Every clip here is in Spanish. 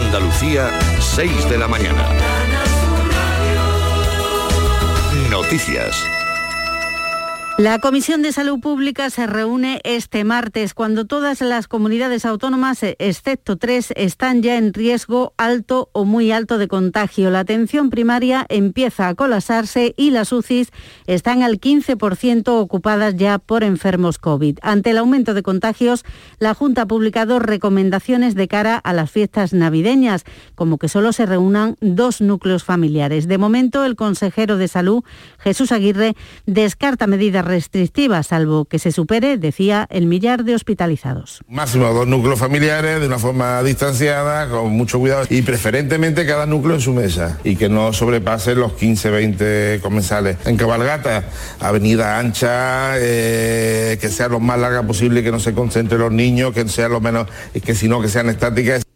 Andalucía, 6 de la mañana. Noticias. La Comisión de Salud Pública se reúne este martes cuando todas las comunidades autónomas, excepto tres, están ya en riesgo alto o muy alto de contagio. La atención primaria empieza a colapsarse y las UCIs están al 15% ocupadas ya por enfermos COVID. Ante el aumento de contagios, la Junta ha publicado recomendaciones de cara a las fiestas navideñas, como que solo se reúnan dos núcleos familiares. De momento, el consejero de Salud, Jesús Aguirre, descarta medidas restrictiva, salvo que se supere, decía, el millar de hospitalizados. Máximo dos núcleos familiares de una forma distanciada, con mucho cuidado y preferentemente cada núcleo en su mesa y que no sobrepase los 15, 20 comensales. En cabalgata, avenida ancha, eh, que sea lo más larga posible, que no se concentren los niños, que sea lo menos, que si no, que sean estáticas.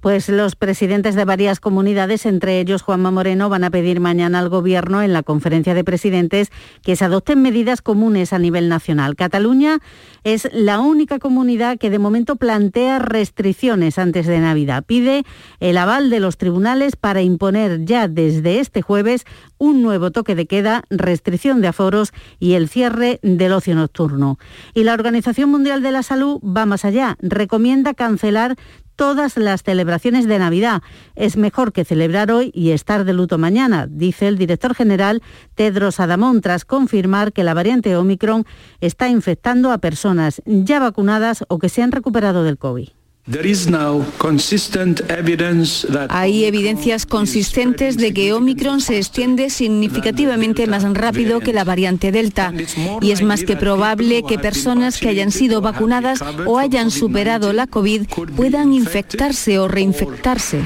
Pues los presidentes de varias comunidades, entre ellos Juanma Moreno, van a pedir mañana al Gobierno en la conferencia de presidentes que se adopten medidas comunes a nivel nacional. Cataluña es la única comunidad que de momento plantea restricciones antes de Navidad. Pide el aval de los tribunales para imponer ya desde este jueves un nuevo toque de queda, restricción de aforos y el cierre del ocio nocturno. Y la Organización Mundial de la Salud va más allá. Recomienda cancelar todas las celebraciones de Navidad. Es mejor que celebrar hoy y estar de luto mañana, dice el director general Tedros Adamón, tras confirmar que la variante Omicron está infectando a personas ya vacunadas o que se han recuperado del COVID. Hay evidencias consistentes de que Omicron se extiende significativamente más rápido que la variante Delta y es más que probable que personas que hayan sido vacunadas o hayan superado la COVID puedan infectarse o reinfectarse.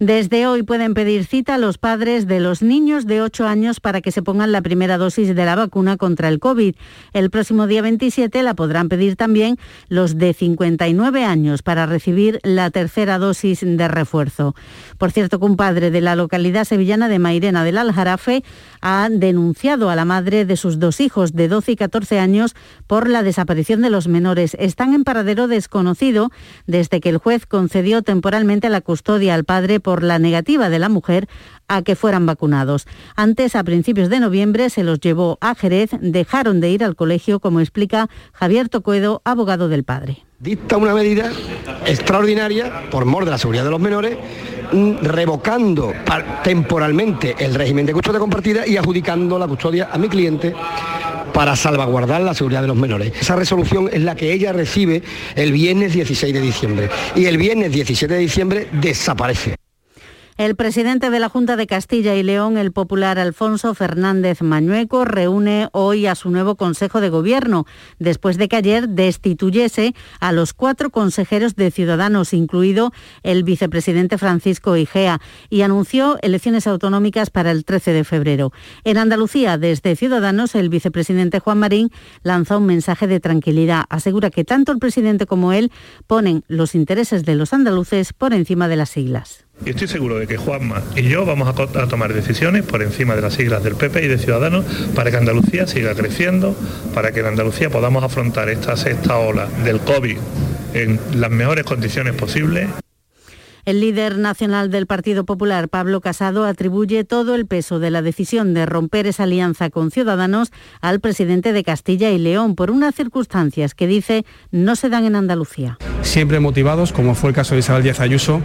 Desde hoy pueden pedir cita a los padres de los niños de 8 años para que se pongan la primera dosis de la vacuna contra el COVID. El próximo día 27 la podrán pedir también los de 59 años para recibir la tercera dosis de refuerzo. Por cierto, que un padre de la localidad sevillana de Mairena del Aljarafe ha denunciado a la madre de sus dos hijos de 12 y 14 años por la desaparición de los menores. Están en paradero desconocido desde que el juez concedió temporalmente la custodia al padre por la negativa de la mujer a que fueran vacunados. Antes, a principios de noviembre, se los llevó a Jerez, dejaron de ir al colegio, como explica Javier Tocuedo, abogado del padre. Dicta una medida extraordinaria por mor de la seguridad de los menores mm, revocando temporalmente el régimen de custodia compartida y adjudicando la custodia a mi cliente para salvaguardar la seguridad de los menores. Esa resolución es la que ella recibe el viernes 16 de diciembre y el viernes 17 de diciembre desaparece. El presidente de la Junta de Castilla y León, el popular Alfonso Fernández Mañueco, reúne hoy a su nuevo Consejo de Gobierno, después de que ayer destituyese a los cuatro consejeros de Ciudadanos, incluido el vicepresidente Francisco Igea, y anunció elecciones autonómicas para el 13 de febrero. En Andalucía, desde Ciudadanos, el vicepresidente Juan Marín lanza un mensaje de tranquilidad. Asegura que tanto el presidente como él ponen los intereses de los andaluces por encima de las siglas. Y estoy seguro de que Juanma y yo vamos a, tomar decisiones por encima de las siglas del PP y de Ciudadanos para que Andalucía siga creciendo, para que en Andalucía podamos afrontar esta sexta ola del COVID en las mejores condiciones posibles. El líder nacional del Partido Popular, Pablo Casado, atribuye todo el peso de la decisión de romper esa alianza con Ciudadanos al presidente de Castilla y León por unas circunstancias que dice no se dan en Andalucía. Siempre motivados, como fue el caso de Isabel Díaz Ayuso,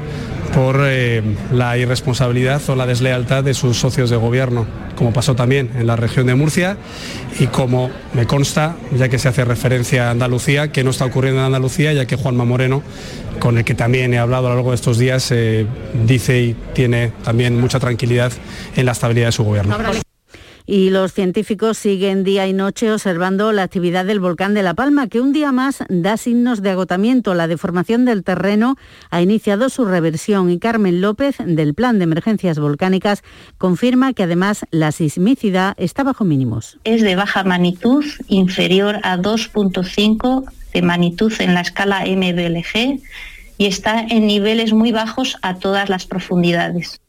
por eh, la irresponsabilidad o la deslealtad de sus socios de gobierno, como pasó también en la región de Murcia. Y como me consta, ya que se hace referencia a Andalucía, que no está ocurriendo en Andalucía, ya que Juanma Moreno, con el que también he hablado a lo largo de estos días, eh, dice y tiene también mucha tranquilidad en la estabilidad de su gobierno y los científicos siguen día y noche observando la actividad del volcán de La Palma, que un día más da signos de agotamiento. La deformación del terreno ha iniciado su reversión y Carmen López, del Plan de Emergencias Volcánicas, confirma que además la sismicidad está bajo mínimos. Es de baja magnitud, inferior a 2.5 de magnitud en la escala MBLG y está en niveles muy bajos a todas las profundidades.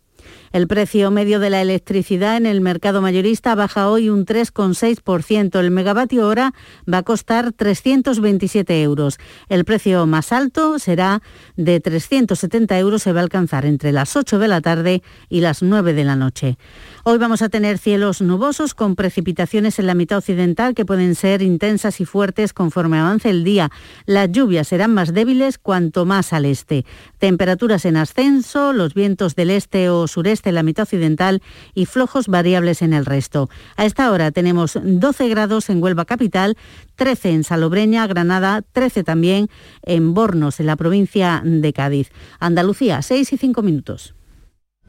El precio medio de la electricidad en el mercado mayorista baja hoy un 3,6%. El megavatio hora va a costar 327 euros. El precio más alto será de 370 euros. Se va a alcanzar entre las 8 de la tarde y las 9 de la noche. Hoy vamos a tener cielos nubosos con precipitaciones en la mitad occidental que pueden ser intensas y fuertes conforme avance el día. Las lluvias serán más débiles cuanto más al este. Temperaturas en ascenso, los vientos del este o sureste en la mitad occidental y flojos variables en el resto. A esta hora tenemos 12 grados en Huelva capital, 13 en Salobreña, Granada, 13 también en Bornos, en la provincia de Cádiz. Andalucía, 6 y 5 minutos.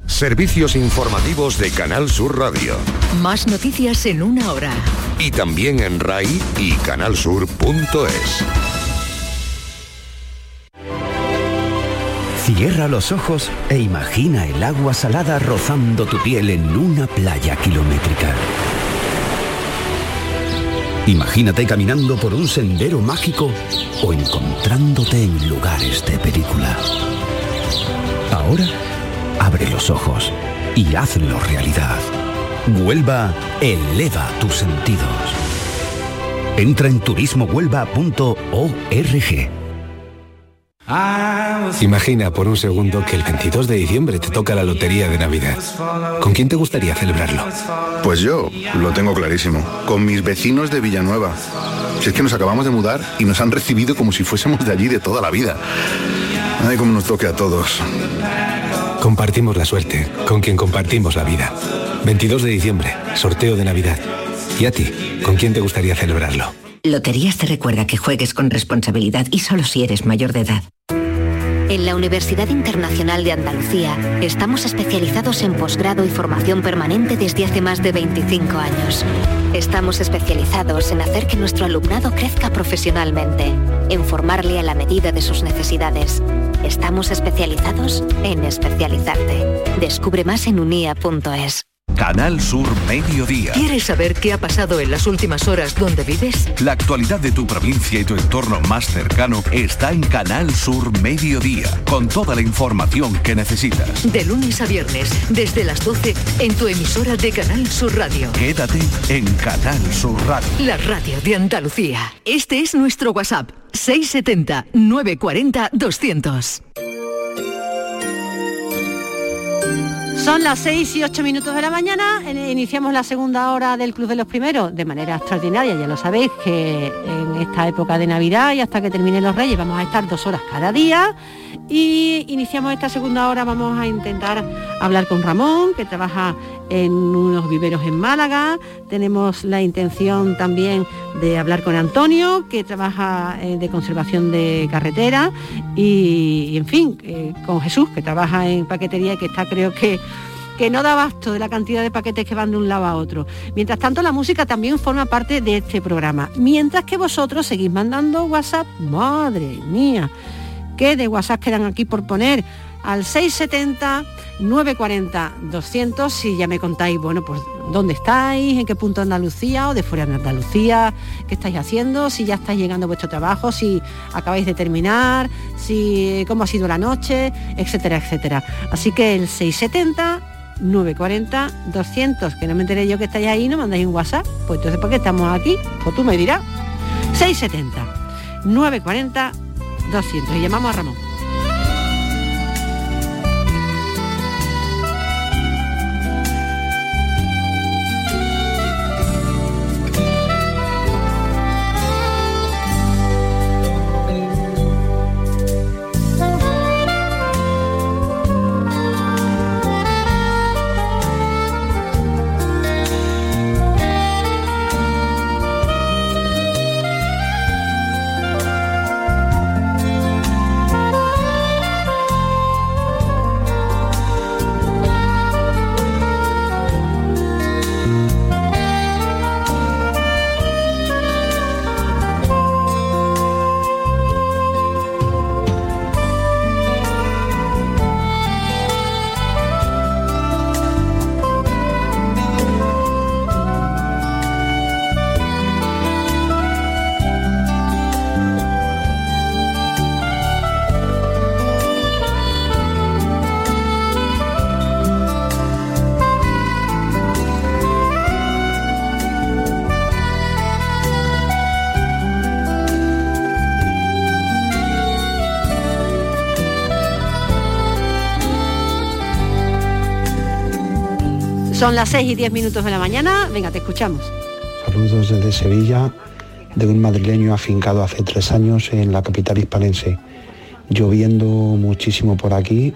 Servicios informativos de Canal Sur Radio. Más noticias en una hora. Y también en RAI y canalsur.es. Cierra los ojos e imagina el agua salada rozando tu piel en una playa kilométrica. Imagínate caminando por un sendero mágico o encontrándote en lugares de película. Ahora Abre los ojos y hazlo realidad. Huelva eleva tus sentidos. Entra en turismohuelva.org. Imagina por un segundo que el 22 de diciembre te toca la lotería de Navidad. ¿Con quién te gustaría celebrarlo? Pues yo lo tengo clarísimo, con mis vecinos de Villanueva. Si es que nos acabamos de mudar y nos han recibido como si fuésemos de allí de toda la vida. Ay, cómo nos toque a todos. Compartimos la suerte con quien compartimos la vida. 22 de diciembre, sorteo de Navidad. ¿Y a ti? ¿Con quién te gustaría celebrarlo? Loterías te recuerda que juegues con responsabilidad y solo si eres mayor de edad. En la Universidad Internacional de Andalucía estamos especializados en posgrado y formación permanente desde hace más de 25 años. Estamos especializados en hacer que nuestro alumnado crezca profesionalmente, en formarle a la medida de sus necesidades. Estamos especializados en especializarte. Descubre más en unia.es. Canal Sur Mediodía. ¿Quieres saber qué ha pasado en las últimas horas donde vives? La actualidad de tu provincia y tu entorno más cercano está en Canal Sur Mediodía, con toda la información que necesitas. De lunes a viernes, desde las 12, en tu emisora de Canal Sur Radio. Quédate en Canal Sur Radio. La radio de Andalucía. Este es nuestro WhatsApp, 670 940 200. Son las 6 y 8 minutos de la mañana, iniciamos la segunda hora del Club de los Primeros de manera extraordinaria, ya lo sabéis que en esta época de Navidad y hasta que terminen los Reyes vamos a estar dos horas cada día y iniciamos esta segunda hora, vamos a intentar hablar con Ramón, que trabaja en unos viveros en Málaga, tenemos la intención también de hablar con Antonio, que trabaja eh, de conservación de carretera, y, en fin, eh, con Jesús, que trabaja en paquetería y que está creo que que no da basto de la cantidad de paquetes que van de un lado a otro. Mientras tanto, la música también forma parte de este programa. Mientras que vosotros seguís mandando WhatsApp, madre mía, qué de WhatsApp quedan aquí por poner al 670 940 200 si ya me contáis, bueno, pues dónde estáis, en qué punto de Andalucía o de fuera de Andalucía, qué estáis haciendo, si ya estáis llegando a vuestro trabajo, si acabáis de terminar, si cómo ha sido la noche, etcétera, etcétera. Así que el 670 940 200, que no me enteré yo que estáis ahí, no mandáis un WhatsApp, pues entonces ¿por qué estamos aquí? Pues tú me dirás. 670 940 200 y llamamos a Ramón. Son las 6 y 10 minutos de la mañana. Venga, te escuchamos. Saludos desde Sevilla, de un madrileño afincado hace tres años en la capital hispalense. Lloviendo muchísimo por aquí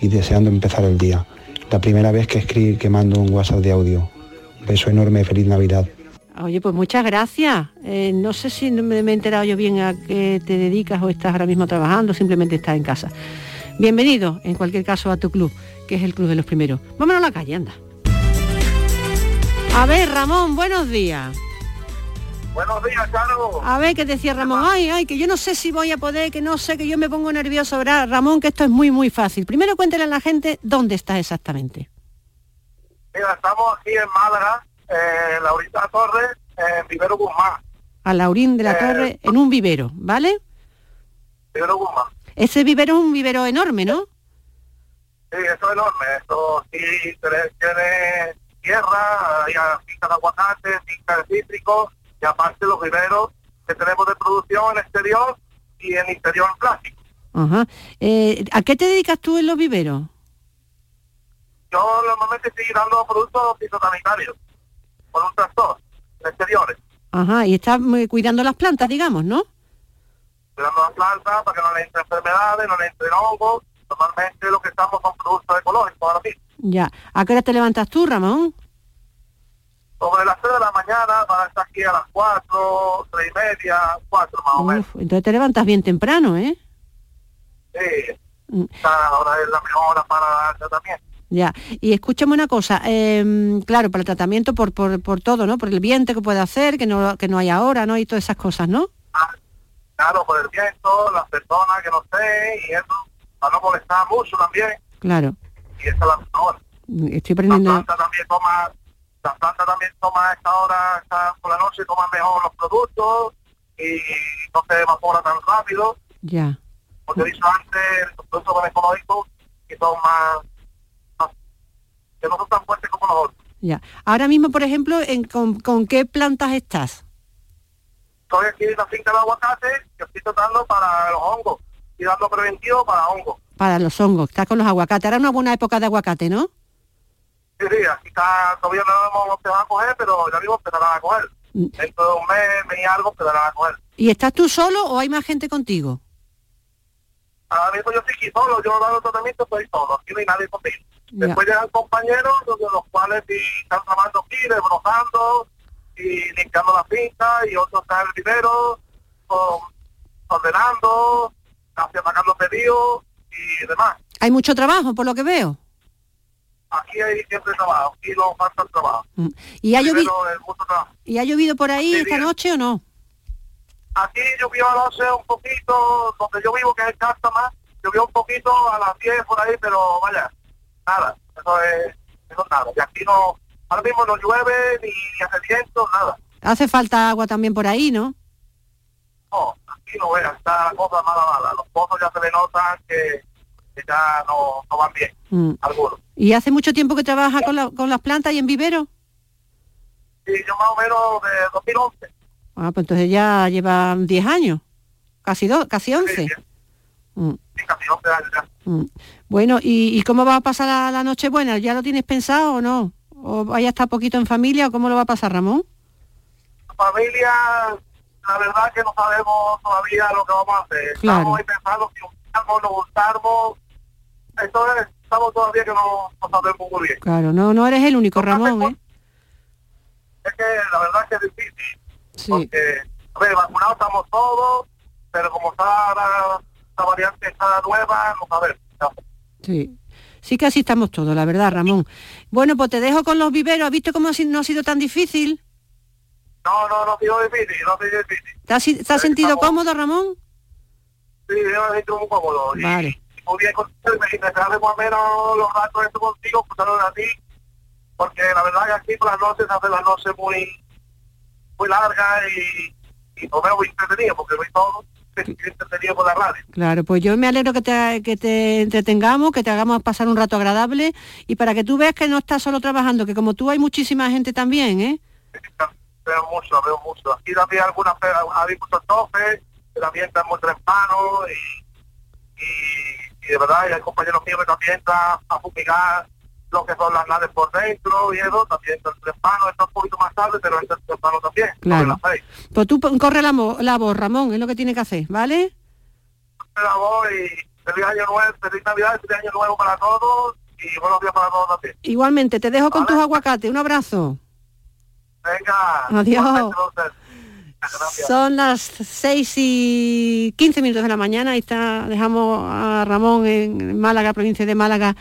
y deseando empezar el día. La primera vez que escribo, que mando un WhatsApp de audio. beso enorme, feliz Navidad. Oye, pues muchas gracias. Eh, no sé si me, me he enterado yo bien a qué te dedicas o estás ahora mismo trabajando, simplemente estás en casa. Bienvenido, en cualquier caso, a tu club, que es el Club de los Primeros. Vámonos a la calle, anda. A ver, Ramón, buenos días. Buenos días, Charo. A ver, ¿qué decía Ramón? Ay, ay, que yo no sé si voy a poder, que no sé, que yo me pongo nervioso. ¿verdad? Ramón, que esto es muy, muy fácil. Primero cuéntale a la gente dónde estás exactamente. Mira, estamos aquí en Málaga, en Laurita Torre, en Vivero Guzmán. A Laurín de la Eh, Torre, en un vivero, ¿vale? Vivero Guzmán. Ese vivero es un vivero enorme, ¿no? Sí, eso es enorme. Esto sí tiene tierra, hay finca de aguacate, finca de cítricos, y aparte los viveros que tenemos de producción en exterior y en interior plástico. Ajá. Eh, ¿A qué te dedicas tú en los viveros? Yo normalmente estoy dando productos fitosanitarios un tractor exteriores. Ajá, y estás cuidando las plantas, digamos, ¿no? cuidando las plantas para que no le entren enfermedades, no le entren hongos. Normalmente lo que estamos son productos ecológicos ahora mismo. Ya. ¿A qué hora te levantas tú, Ramón? Sobre las 3 de la mañana van a estar aquí a las 4, 3 y media, 4 más o menos. Uf, entonces te levantas bien temprano, ¿eh? Sí, Mm, esta hora es la mejor hora para el tratamiento. Ya. Y escúchame una cosa, em, claro, para el tratamiento por, por, por todo, ¿no? Por el viento que puede hacer, que no, que no hay ahora, ¿no? Y todas esas cosas, ¿no? Claro, por el viento, las personas que no sé, y eso, para no molestar mucho también, Claro. Y esa es la mejor. Mm, Estoy La aprendiendo... planta también toma, la planta también toma esta hora, esta, por la noche toma mejor los productos y no se evapora tan rápido. Ya. Te he dicho antes, los productos ecológicos y son más, más- que no son tan fuertes como los otros. Ya. Ahora mismo, por ejemplo, en, con, ¿con qué plantas estás? Estoy aquí en la finca de aguacate que estoy tratando para los hongos y dando preventivo para hongos. Para los hongos, estás con los aguacates. Ahora una buena época de aguacate, ¿no? Sí, sí, aquí está, todavía no hemos empezado a coger, pero ya mismo empezarán a coger. Dentro de un mes, mes y algo empezarán a coger. ¿Y estás tú solo o hay más gente contigo? Ahora mismo yo estoy solo, yo dando tratamiento estoy solo, aquí no hay nadie conmigo. Ya. Después llegan compañeros, los cuales están trabajando aquí, desbrozando y limpiando la finca, y otros están en el con- ordenando, hacia sacando pedidos y demás. Hay mucho trabajo, por lo que veo. Aquí hay siempre trabajo, aquí no falta el trabajo. Mm. ¿Y ha, llovido. ¿Y ha llovido por ahí Sí, esta bien. noche o no? Aquí llovió anoche un poquito, donde yo vivo, que es el Cártama, llovió un poquito a las 10 por ahí, pero vaya, nada, eso es, eso es nada. Y aquí no, ahora mismo no llueve ni, ni hace viento, nada. Hace falta agua también por ahí, ¿no? No, aquí no veas, está la cosa mala, mala. Los pozos ya se le notan que, que ya no, no van bien, Mm. algunos. ¿Y hace mucho tiempo que trabaja con, la- con las plantas y en vivero? Y yo más o menos de 2011, Ah, pues entonces ya llevan 10 años, casi dos, casi 11. Mm, sí, casi 11 años ya. mm. Bueno, ¿y, y cómo va a pasar la, la noche buena? ¿Ya lo tienes pensado o no? ¿O vaya a estar poquito en familia o cómo lo va a pasar, Ramón? familia, la verdad que no sabemos todavía lo que vamos a hacer. Claro. Estamos ahí pensando si gustamos, no gustamos. Entonces, estamos todavía que no, no sabemos muy bien. Claro, no, no eres el único, Ramón, ¿eh? Es que la verdad que es difícil. Sí. Porque, a ver, vacunados estamos todos, pero como está la, la variante está nueva, no sabemos. Sí. Sí que así estamos todos, la verdad, Ramón. Bueno, pues te dejo con los viveros. ¿Has visto cómo no ha sido tan difícil? No, no, no ha sido difícil, no ha sido difícil. ¿Te has, te has sentido cómodo, Ramón? Sí, yo me siento muy cómodo. Vale. Muy bien contigo y me menos los ratos estos contigo, escuchándolos a ti, porque la verdad que aquí por las noches se hacen las noches muy muy largas y, y lo veo muy entretenido, porque voy todo entretenido por la radio. Claro, pues yo me alegro que te, que te entretengamos, que te hagamos pasar un rato agradable y para que tú veas que no estás solo trabajando, que como tú hay muchísima gente también, ¿eh? Veo mucho, veo mucho. Aquí también algunas hay muchos topes, también están muy temprano y, y, y de verdad y hay compañeros míos que también están a fumigar lo que son las naves por dentro y eso, también el trepano está un poquito más tarde, pero el trepano también. Claro. Pues tú corre la, la voz, Ramón, es lo que tiene que hacer, ¿vale? La voz y feliz año nuevo, feliz Navidad, feliz año nuevo para todos y buenos días para todos también. Igualmente, te dejo con tus aguacates, un abrazo. Venga. Adiós. Son las 6 y 15 minutos de la mañana, ahí está, dejamos a Ramón en Málaga, provincia de Málaga,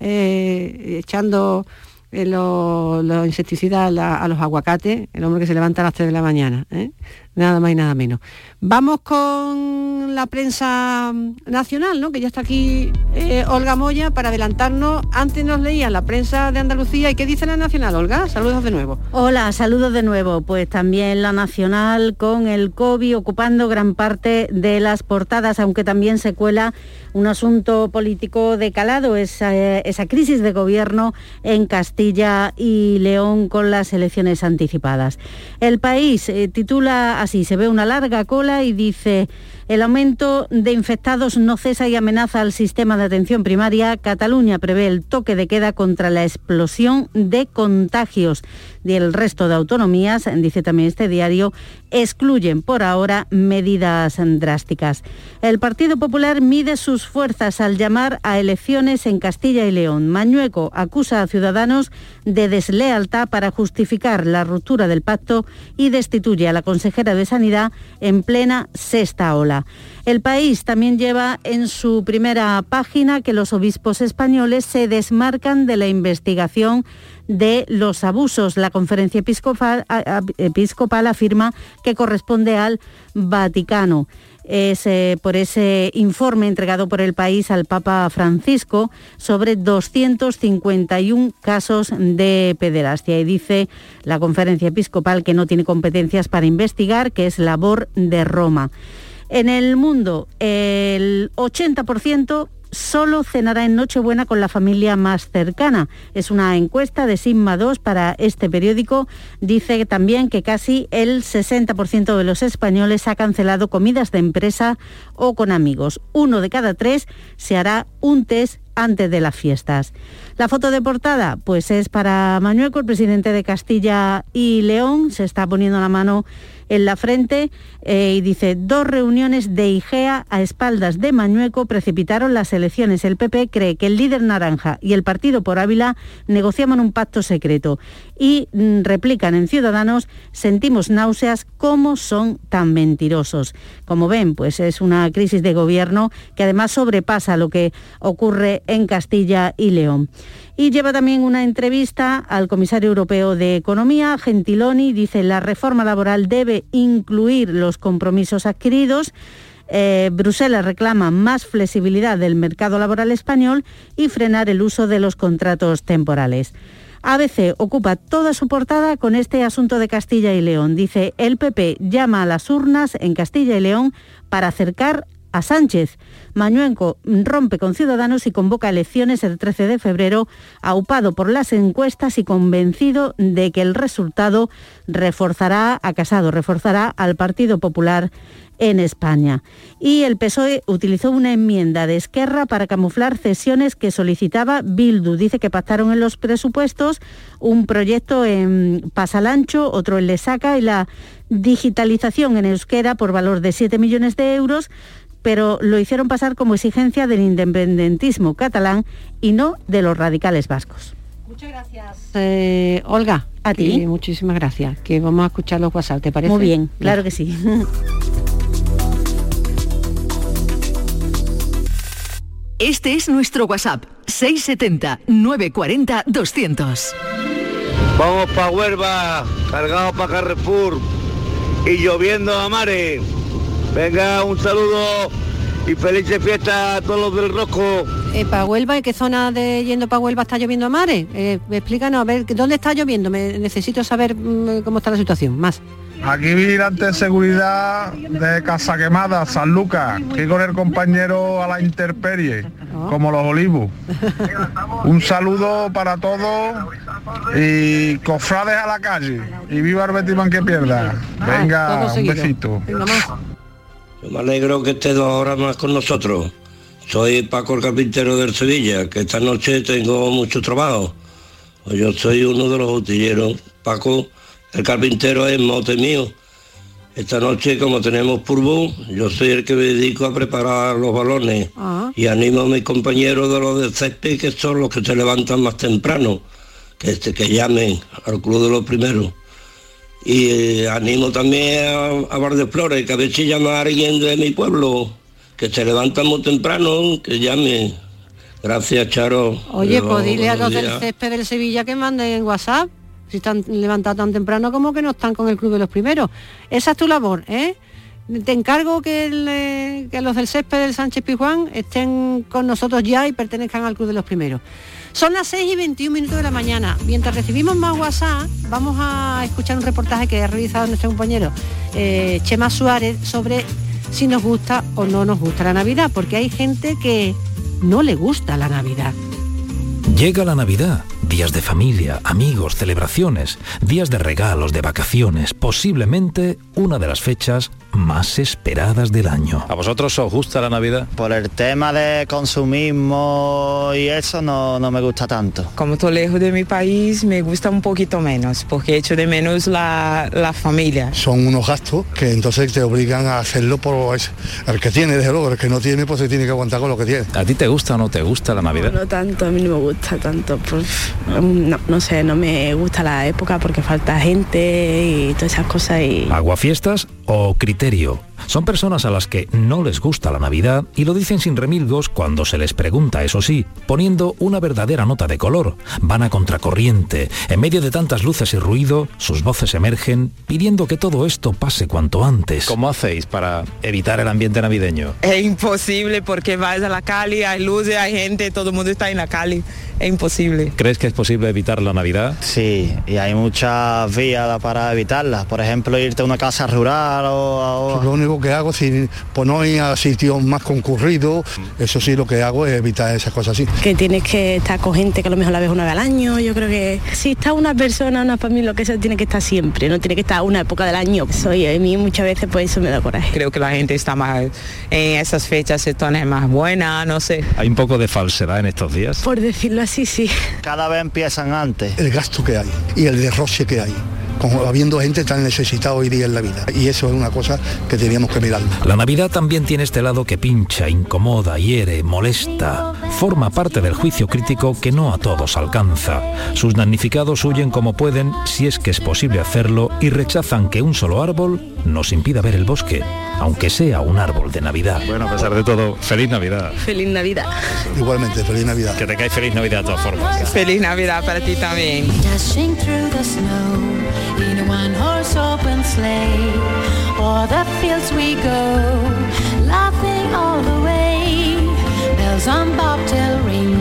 eh, echando eh, los, insecticidas a, los aguacates, el hombre que se levanta a las 3 de la mañana, ¿eh? Nada más y nada menos. Vamos con la prensa nacional, ¿no? que ya está aquí eh, Olga Moya para adelantarnos. Antes nos leía la prensa de Andalucía. ¿Y qué dice la nacional, Olga? Saludos de nuevo. Hola, saludos de nuevo. Pues también la nacional con el COVID ocupando gran parte de las portadas, aunque también se cuela un asunto político de calado, esa, esa crisis de gobierno en Castilla y León con las elecciones anticipadas. El país eh, titula así, se ve una larga cola y dice... El aumento de infectados no cesa y amenaza al sistema de atención primaria. Cataluña prevé el toque de queda contra la explosión de contagios. Y el resto de autonomías, dice también este diario, excluyen por ahora medidas drásticas. El Partido Popular mide sus fuerzas al llamar a elecciones en Castilla y León. Mañueco acusa a Ciudadanos de deslealtad para justificar la ruptura del pacto y destituye a la consejera de Sanidad en plena sexta ola. El país también lleva en su primera página que los obispos españoles se desmarcan de la investigación de los abusos. La conferencia episcopal, episcopal afirma que corresponde al Vaticano. Es eh, por ese informe entregado por el país al Papa Francisco sobre 251 casos de pederastia. Y dice la conferencia episcopal que no tiene competencias para investigar, que es labor de Roma. En el mundo, el 80% solo cenará en Nochebuena con la familia más cercana. Es una encuesta de Sigma 2 para este periódico. Dice también que casi el 60% de los españoles ha cancelado comidas de empresa o con amigos. Uno de cada tres se hará un test antes de las fiestas. La foto de portada, pues es para Mañueco, el presidente de Castilla y León. Se está poniendo la mano en la frente eh, y dice, dos reuniones de IGEA a espaldas de Mañueco precipitaron las elecciones. El PP cree que el líder naranja y el Partido por Ávila negociaban un pacto secreto y mm, replican en Ciudadanos, sentimos náuseas, ¿cómo son tan mentirosos? Como ven, pues es una crisis de gobierno que además sobrepasa lo que ocurre en Castilla y León. Y lleva también una entrevista al comisario europeo de Economía, Gentiloni, dice la reforma laboral debe incluir los compromisos adquiridos. Eh, Bruselas reclama más flexibilidad del mercado laboral español y frenar el uso de los contratos temporales. ABC ocupa toda su portada con este asunto de Castilla y León. Dice, el PP llama a las urnas en Castilla y León para acercar a Sánchez. Mañuenco rompe con Ciudadanos y convoca elecciones el 13 de febrero, aupado por las encuestas y convencido de que el resultado reforzará a Casado, reforzará al Partido Popular en España. Y el PSOE utilizó una enmienda de Esquerra para camuflar cesiones que solicitaba Bildu. Dice que pactaron en los presupuestos un proyecto en Pasalancho, otro en Lesaca y la digitalización en euskera por valor de 7 millones de euros pero lo hicieron pasar como exigencia del independentismo catalán y no de los radicales vascos. Muchas gracias, eh, Olga. A ti. muchísimas gracias. Que vamos a escuchar los WhatsApp, ¿te parece? Muy bien, claro que sí. Este es nuestro WhatsApp, 670-940-200. Vamos para Huelva, cargado para Carrefour y lloviendo a mares. Venga, un saludo y felices fiestas a todos los del Rosco. Eh, ¿Para Huelva? ¿En qué zona de yendo para Huelva está lloviendo a mares? Eh, explícanos, a ver, ¿dónde está lloviendo? Me, necesito saber mm, cómo está la situación, más. Aquí vigilante de seguridad de Casa Quemada, San Lucas, que con el compañero a la intemperie, oh. como los olivos. Un saludo para todos y cofrades a la calle. Y viva el Betimán que pierda. Ah, Venga, un besito. Me alegro que esté dos horas más con nosotros. Soy Paco el carpintero del Sevilla, que esta noche tengo mucho trabajo. Pues yo soy uno de los utilleros. Paco, el carpintero es mote mío. Esta noche, como tenemos purbo, yo soy el que me dedico a preparar los balones Ah. y animo a mis compañeros de los de césped, que son los que se levantan más temprano, que, que llamen al club de los primeros. Y eh, animo también a, a Bar de Flores, que a ver si llama a alguien de mi pueblo, que se levanta muy temprano, que llame. Gracias, Charo. Oye, pues dile a los del césped del Sevilla que manden en WhatsApp. Si están levantados tan temprano como que no están con el club de los primeros. Esa es tu labor, ¿eh? Te encargo eh, que los del césped del Sánchez Pizjuán estén con nosotros ya y pertenezcan al club de los primeros. Son las 6 y 21 minutos de la mañana. Mientras recibimos más WhatsApp, vamos a escuchar un reportaje que ha realizado nuestro compañero eh, Chema Suárez sobre si nos gusta o no nos gusta la Navidad, porque hay gente que no le gusta la Navidad. Llega la Navidad, días de familia, amigos, celebraciones, días de regalos, de vacaciones, posiblemente una de las fechas más esperadas del año. ¿A vosotros os gusta la Navidad? Por el tema de consumismo y eso no, no me gusta tanto. Como estoy lejos de mi país, me gusta un poquito menos, porque echo de menos la, la familia. Son unos gastos que entonces te obligan a hacerlo por el que tiene, desde luego, el que no tiene pues se tiene que aguantar con lo que tiene. ¿A ti te gusta o no te gusta la Navidad? No tanto, a mí no me gusta tanto. pues, no, no sé, no me gusta la época porque falta gente y todas esas cosas y... Aguafiestas o criterio. Son personas a las que no les gusta la Navidad y lo dicen sin remilgos cuando se les pregunta, eso sí, poniendo una verdadera nota de color. Van a contracorriente. En medio de tantas luces y ruido, sus voces emergen pidiendo que todo esto pase cuanto antes. ¿Cómo hacéis para evitar el ambiente navideño? Es imposible porque vas a la calle, hay luces, hay gente, todo el mundo está en la calle. Es imposible. ¿Crees que es posible evitar la Navidad? Sí, y hay muchas vías para evitarlas. Por ejemplo, irte a una casa rural o... Lo único que hago, si pues no ir a sitios más concurridos, eso sí lo que hago es evitar esas cosas así. Que tienes que estar con gente que a lo mejor la ves una vez al año. Yo creo que si está una persona, una familia, lo que sea, tiene que estar siempre, no tiene que estar una época del año. Soy a mí muchas veces pues eso me da coraje. Creo que la gente está más, en esas fechas se pone más buena, no sé. Hay un poco de falsedad en estos días. Por decirlo así, sí. Cada vez empiezan antes. El gasto que hay y el derroche que hay, como habiendo gente tan necesitada hoy día en la vida. Y eso es una cosa que teníamos que mirar. La Navidad también tiene este lado que pincha, incomoda, hiere, molesta. Forma parte del juicio crítico que no a todos alcanza. Sus damnificados huyen como pueden, si es que es posible hacerlo, y rechazan que un solo árbol nos impida ver el bosque, aunque sea un árbol de Navidad. Bueno, a pesar de todo, feliz Navidad. Feliz Navidad. Igualmente, feliz Navidad. Que tengáis feliz Navidad de todas formas. Feliz Navidad para ti también. On bobtail ring,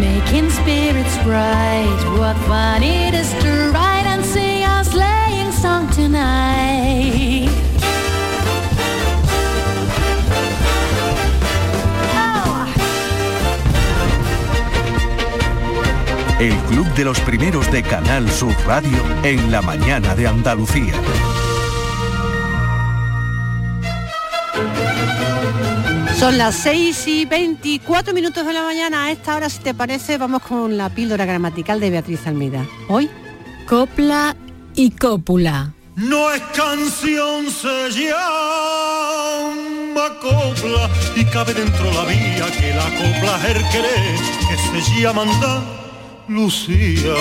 making spirits bright. What fun it is to ride and sing our sleighing song tonight. El Club de los Primeros de Canal Sur Radio en la mañana de Andalucía. Son las 6 y 24 minutos de la mañana. A esta hora, si te parece, vamos con la píldora gramatical de Beatriz Almeida. Hoy, copla y cópula. No es canción, se llama copla y cabe dentro la vía que la copla es el querer que se llama Lucía.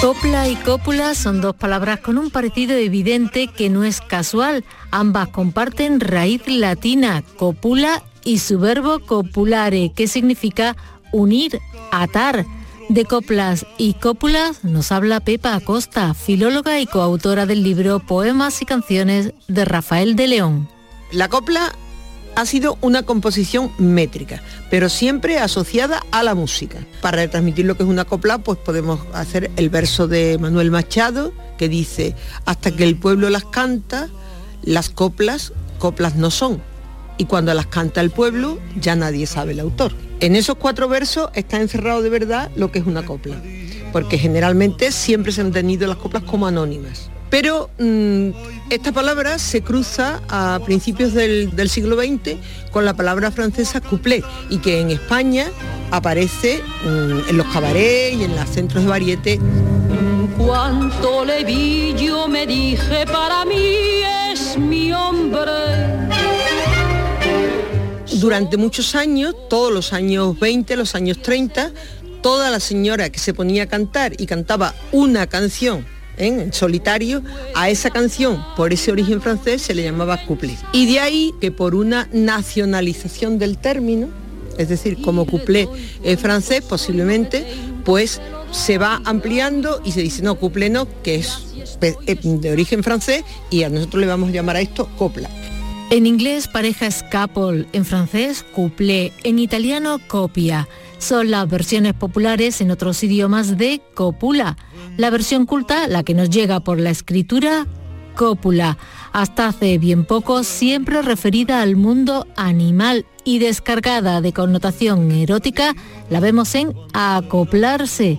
Copla y cópula son dos palabras con un parecido evidente que no es casual. Ambas comparten raíz latina, copula, y su verbo copulare, que significa unir, atar. De coplas y cópulas nos habla Pepa Acosta, filóloga y coautora del libro Poemas y canciones de Rafael de León. La copla ha sido una composición métrica, pero siempre asociada a la música. Para retransmitir lo que es una copla, pues podemos hacer el verso de Manuel Machado, que dice, hasta que el pueblo las canta, las coplas, coplas no son. Y cuando las canta el pueblo, ya nadie sabe el autor. En esos cuatro versos está encerrado de verdad lo que es una copla, porque generalmente siempre se han tenido las coplas como anónimas. Pero mm, esta palabra se cruza a principios del, siglo XX con la palabra francesa couplé y que en España aparece mm, en los cabarets y en los centros de variete. Cuanto le vi yo me dije para mí es mi hombre. Durante muchos años, todos los años 20, los años 30, toda la señora que se ponía a cantar y cantaba una canción ¿eh? en solitario, a esa canción, por ese origen francés, se le llamaba couplé. Y de ahí que por una nacionalización del término, es decir, como couplé en francés, posiblemente, pues se va ampliando y se dice, no, couplé no, que es eh, de origen francés y a nosotros le vamos a llamar a esto copla. En inglés pareja es couple, en francés couplé, en italiano copia. Son las versiones populares en otros idiomas de copula. La versión culta, la que nos llega por la escritura, cópula. Hasta hace bien poco siempre referida al mundo animal y descargada de connotación erótica, la vemos en acoplarse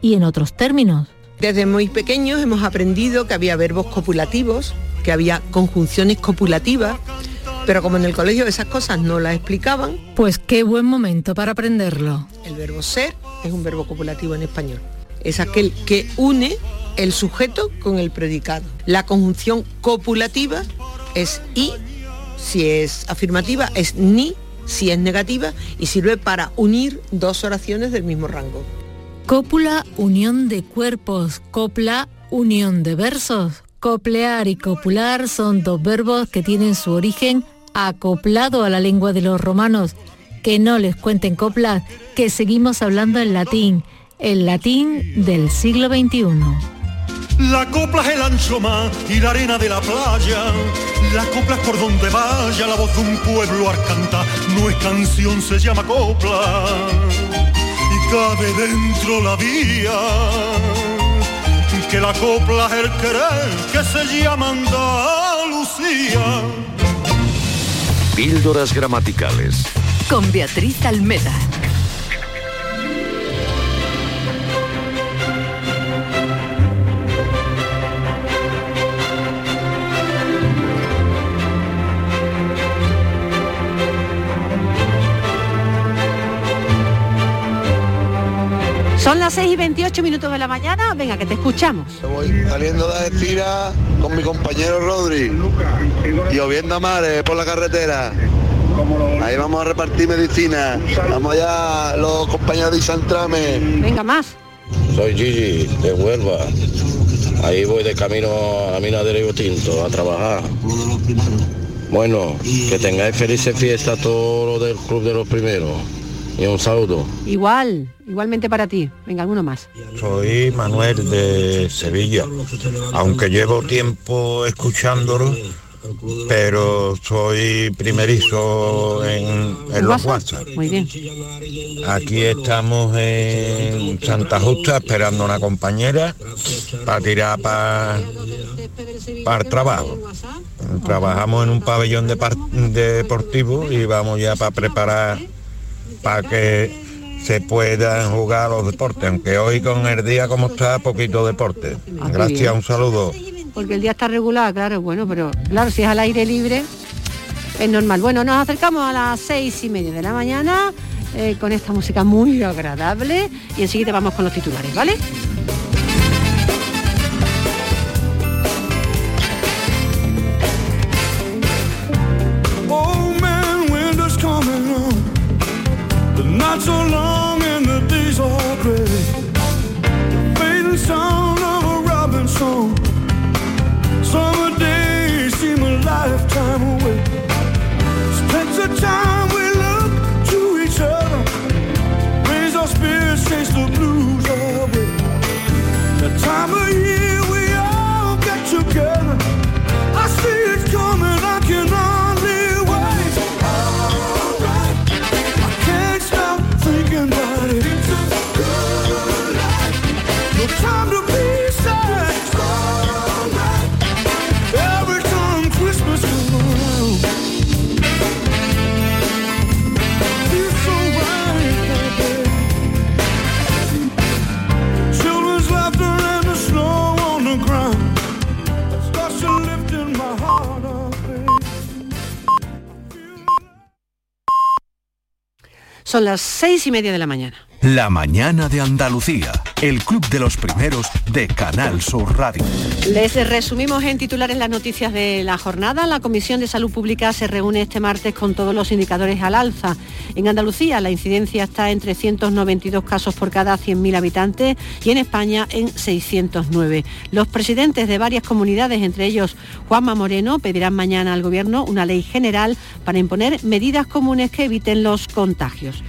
y en otros términos. Desde muy pequeños hemos aprendido que había verbos copulativos, que había conjunciones copulativas, pero como en el colegio esas cosas no las explicaban. Pues qué buen momento para aprenderlo. El verbo ser es un verbo copulativo en español. Es aquel que une el sujeto con el predicado. La conjunción copulativa es y, si es afirmativa es ni, si es negativa y sirve para unir dos oraciones del mismo rango. Cópula, unión de cuerpos. Copla, unión de versos. Coplear y copular son dos verbos que tienen su origen acoplado a la lengua de los romanos. Que no les cuenten coplas, que seguimos hablando en latín, el latín del siglo XXI. La copla es el ancho mar y la arena de la playa. La copla es por donde vaya la voz de un pueblo al cantar. No es canción, se llama copla. Y cabe dentro la vía. Que la copla es el querer que se llama Andalucía. Píldoras gramaticales. Con Beatriz Almeda. Son las 6 y 28 minutos de la mañana. Venga, que te escuchamos. Voy saliendo de estira con mi compañero Rodri, lloviendo a mares por la carretera. Ahí vamos a repartir medicina. Vamos allá los compañeros de Isantrame. Venga, más. Soy Gigi, de Huelva. Ahí voy de camino a la mina de Río Tinto a trabajar. Bueno, que tengáis felices fiestas todos los del Club de los Primeros. Y un saludo. Igual, igualmente para ti. Venga, alguno más. Soy Manuel de Sevilla, aunque llevo tiempo escuchándolo, pero soy primerizo en, en los WhatsApp. Muy bien. Aquí estamos en Santa Justa esperando a una compañera para tirar para el trabajo. Trabajamos en un pabellón de par- deportivo y vamos ya para preparar para que se puedan jugar los deportes, aunque hoy con el día como está, poquito deporte. Ah, Gracias, un saludo. Porque el día está regular, claro, bueno, pero claro, si es al aire libre, es normal. Bueno, nos acercamos a las seis y media de la mañana eh, con esta música muy agradable y enseguida vamos con los titulares, ¿vale? Son las seis y media de la mañana. La mañana de Andalucía, el club de los primeros de Canal Sur Radio. Les resumimos en titulares las noticias de la jornada. La Comisión de Salud Pública se reúne este martes con todos los indicadores al alza. En Andalucía la incidencia está en 392 casos por cada 100.000 habitantes y en España en 609. Los presidentes de varias comunidades, entre ellos Juanma Moreno, pedirán mañana al Gobierno una ley general para imponer medidas comunes que eviten los contagios.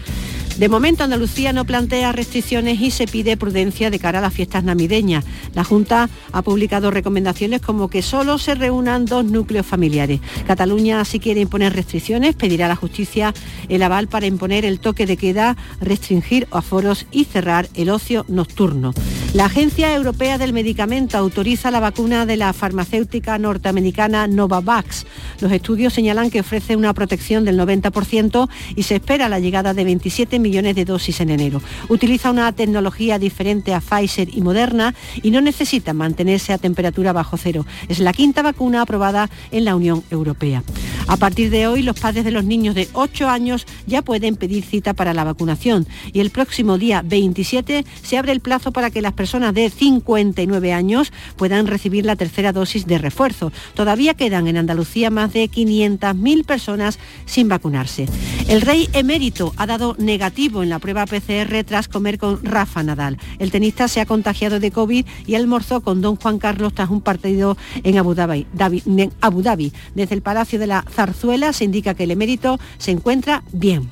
De momento Andalucía no plantea restricciones y se pide prudencia de cara a las fiestas navideñas. La Junta ha publicado recomendaciones como que solo se reúnan dos núcleos familiares. Cataluña si quiere imponer restricciones, pedirá a la justicia el aval para imponer el toque de queda, restringir aforos y cerrar el ocio nocturno. La Agencia Europea del Medicamento autoriza la vacuna de la farmacéutica norteamericana Novavax. Los estudios señalan que ofrece una protección del 90% y se espera la llegada de 27 millones de dosis en enero. Utiliza una tecnología diferente a Pfizer y Moderna y no necesita mantenerse a temperatura bajo cero. Es la quinta vacuna aprobada en la Unión Europea. A partir de hoy, los padres de los niños de 8 años ya pueden pedir cita para la vacunación y el próximo día 27 se abre el plazo para que las personas de 59 años puedan recibir la tercera dosis de refuerzo. Todavía quedan en Andalucía más de 500.000 personas sin vacunarse. El rey emérito ha dado negativo en la prueba PCR tras comer con Rafa Nadal. El tenista se ha contagiado de COVID y almorzó con don Juan Carlos tras un partido en Abu Dhabi. en Abu Dhabi. Desde el Palacio de la Zarzuela se indica que el emérito se encuentra bien.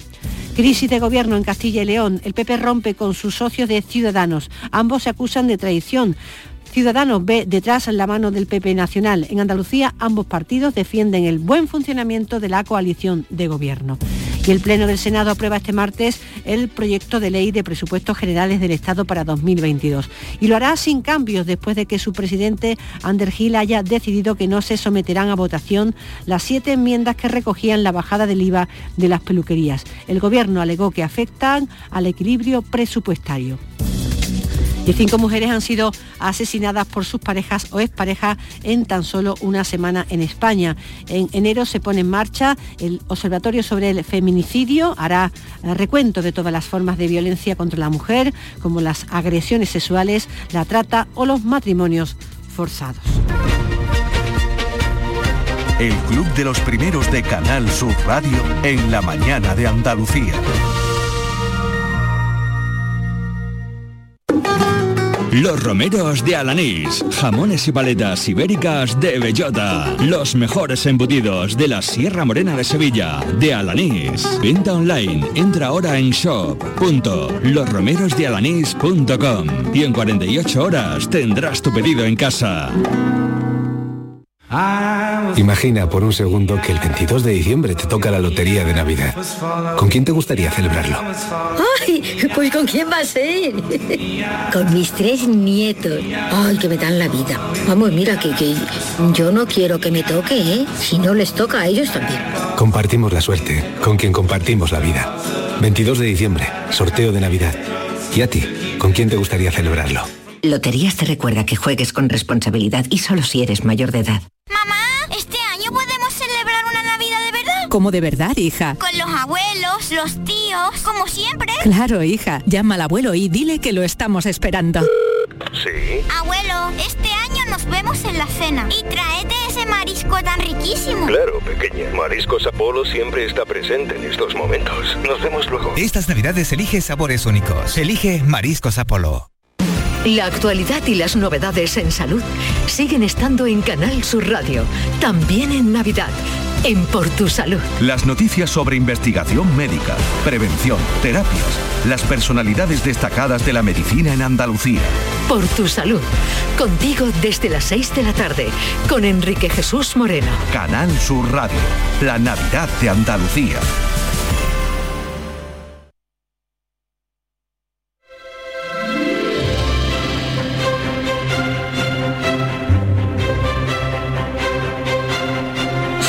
Crisis de gobierno en Castilla y León. El PP rompe con sus socios de Ciudadanos. Ambos se acusan de traición. Ciudadanos ve detrás la mano del PP nacional. En Andalucía ambos partidos defienden el buen funcionamiento de la coalición de gobierno. Y el Pleno del Senado aprueba este martes el proyecto de ley de presupuestos generales del Estado para 2022. Y lo hará sin cambios después de que su presidente, Ander Gil, haya decidido que no se someterán a votación las siete enmiendas que recogían la bajada del IVA de las peluquerías. El Gobierno alegó que afectan al equilibrio presupuestario. Cinco mujeres han sido asesinadas por sus parejas o exparejas en tan solo una semana en España. En enero se pone en marcha el Observatorio sobre el Feminicidio. Hará recuento de todas las formas de violencia contra la mujer, como las agresiones sexuales, la trata o los matrimonios forzados. El club de los primeros de Canal Sur Radio en la mañana de Andalucía. Los romeros de Alanís, jamones y paletas ibéricas de bellota, los mejores embutidos de la Sierra Morena de Sevilla, de Alanís. Venta online, entra ahora en shop.losromerosdealanís.com y en 48 horas tendrás tu pedido en casa. Imagina por un segundo que el 22 de diciembre te toca la lotería de Navidad. ¿Con quién te gustaría celebrarlo? ¡Ay! Pues ¿con quién va a ser? Con mis tres nietos. ¡Ay, que me dan la vida! Vamos, mira, que, que yo no quiero que me toque, ¿eh? Si no les toca a ellos también. Compartimos la suerte, con quien compartimos la vida. 22 de diciembre, sorteo de Navidad. ¿Y a ti? ¿Con quién te gustaría celebrarlo? Loterías te recuerda que juegues con responsabilidad y solo si eres mayor de edad. Mamá, ¿este año podemos celebrar una Navidad de verdad? ¿Cómo de verdad, hija? Con los abuelos, los tíos, como siempre. Claro, hija. Llama al abuelo y dile que lo estamos esperando. Sí. Abuelo, este año nos vemos en la cena y tráete ese marisco tan riquísimo. Claro, pequeña. Mariscos Apolo siempre está presente en estos momentos. Nos vemos luego. Estas navidades elige sabores únicos. Elige Mariscos Apolo. La actualidad y las novedades en salud siguen estando en Canal Sur Radio, también en Navidad, en Por Tu Salud. Las noticias sobre investigación médica, prevención, terapias, las personalidades destacadas de la medicina en Andalucía. Por Tu Salud, contigo desde las 6 de la tarde, con Enrique Jesús Moreno. Canal Sur Radio, la Navidad de Andalucía.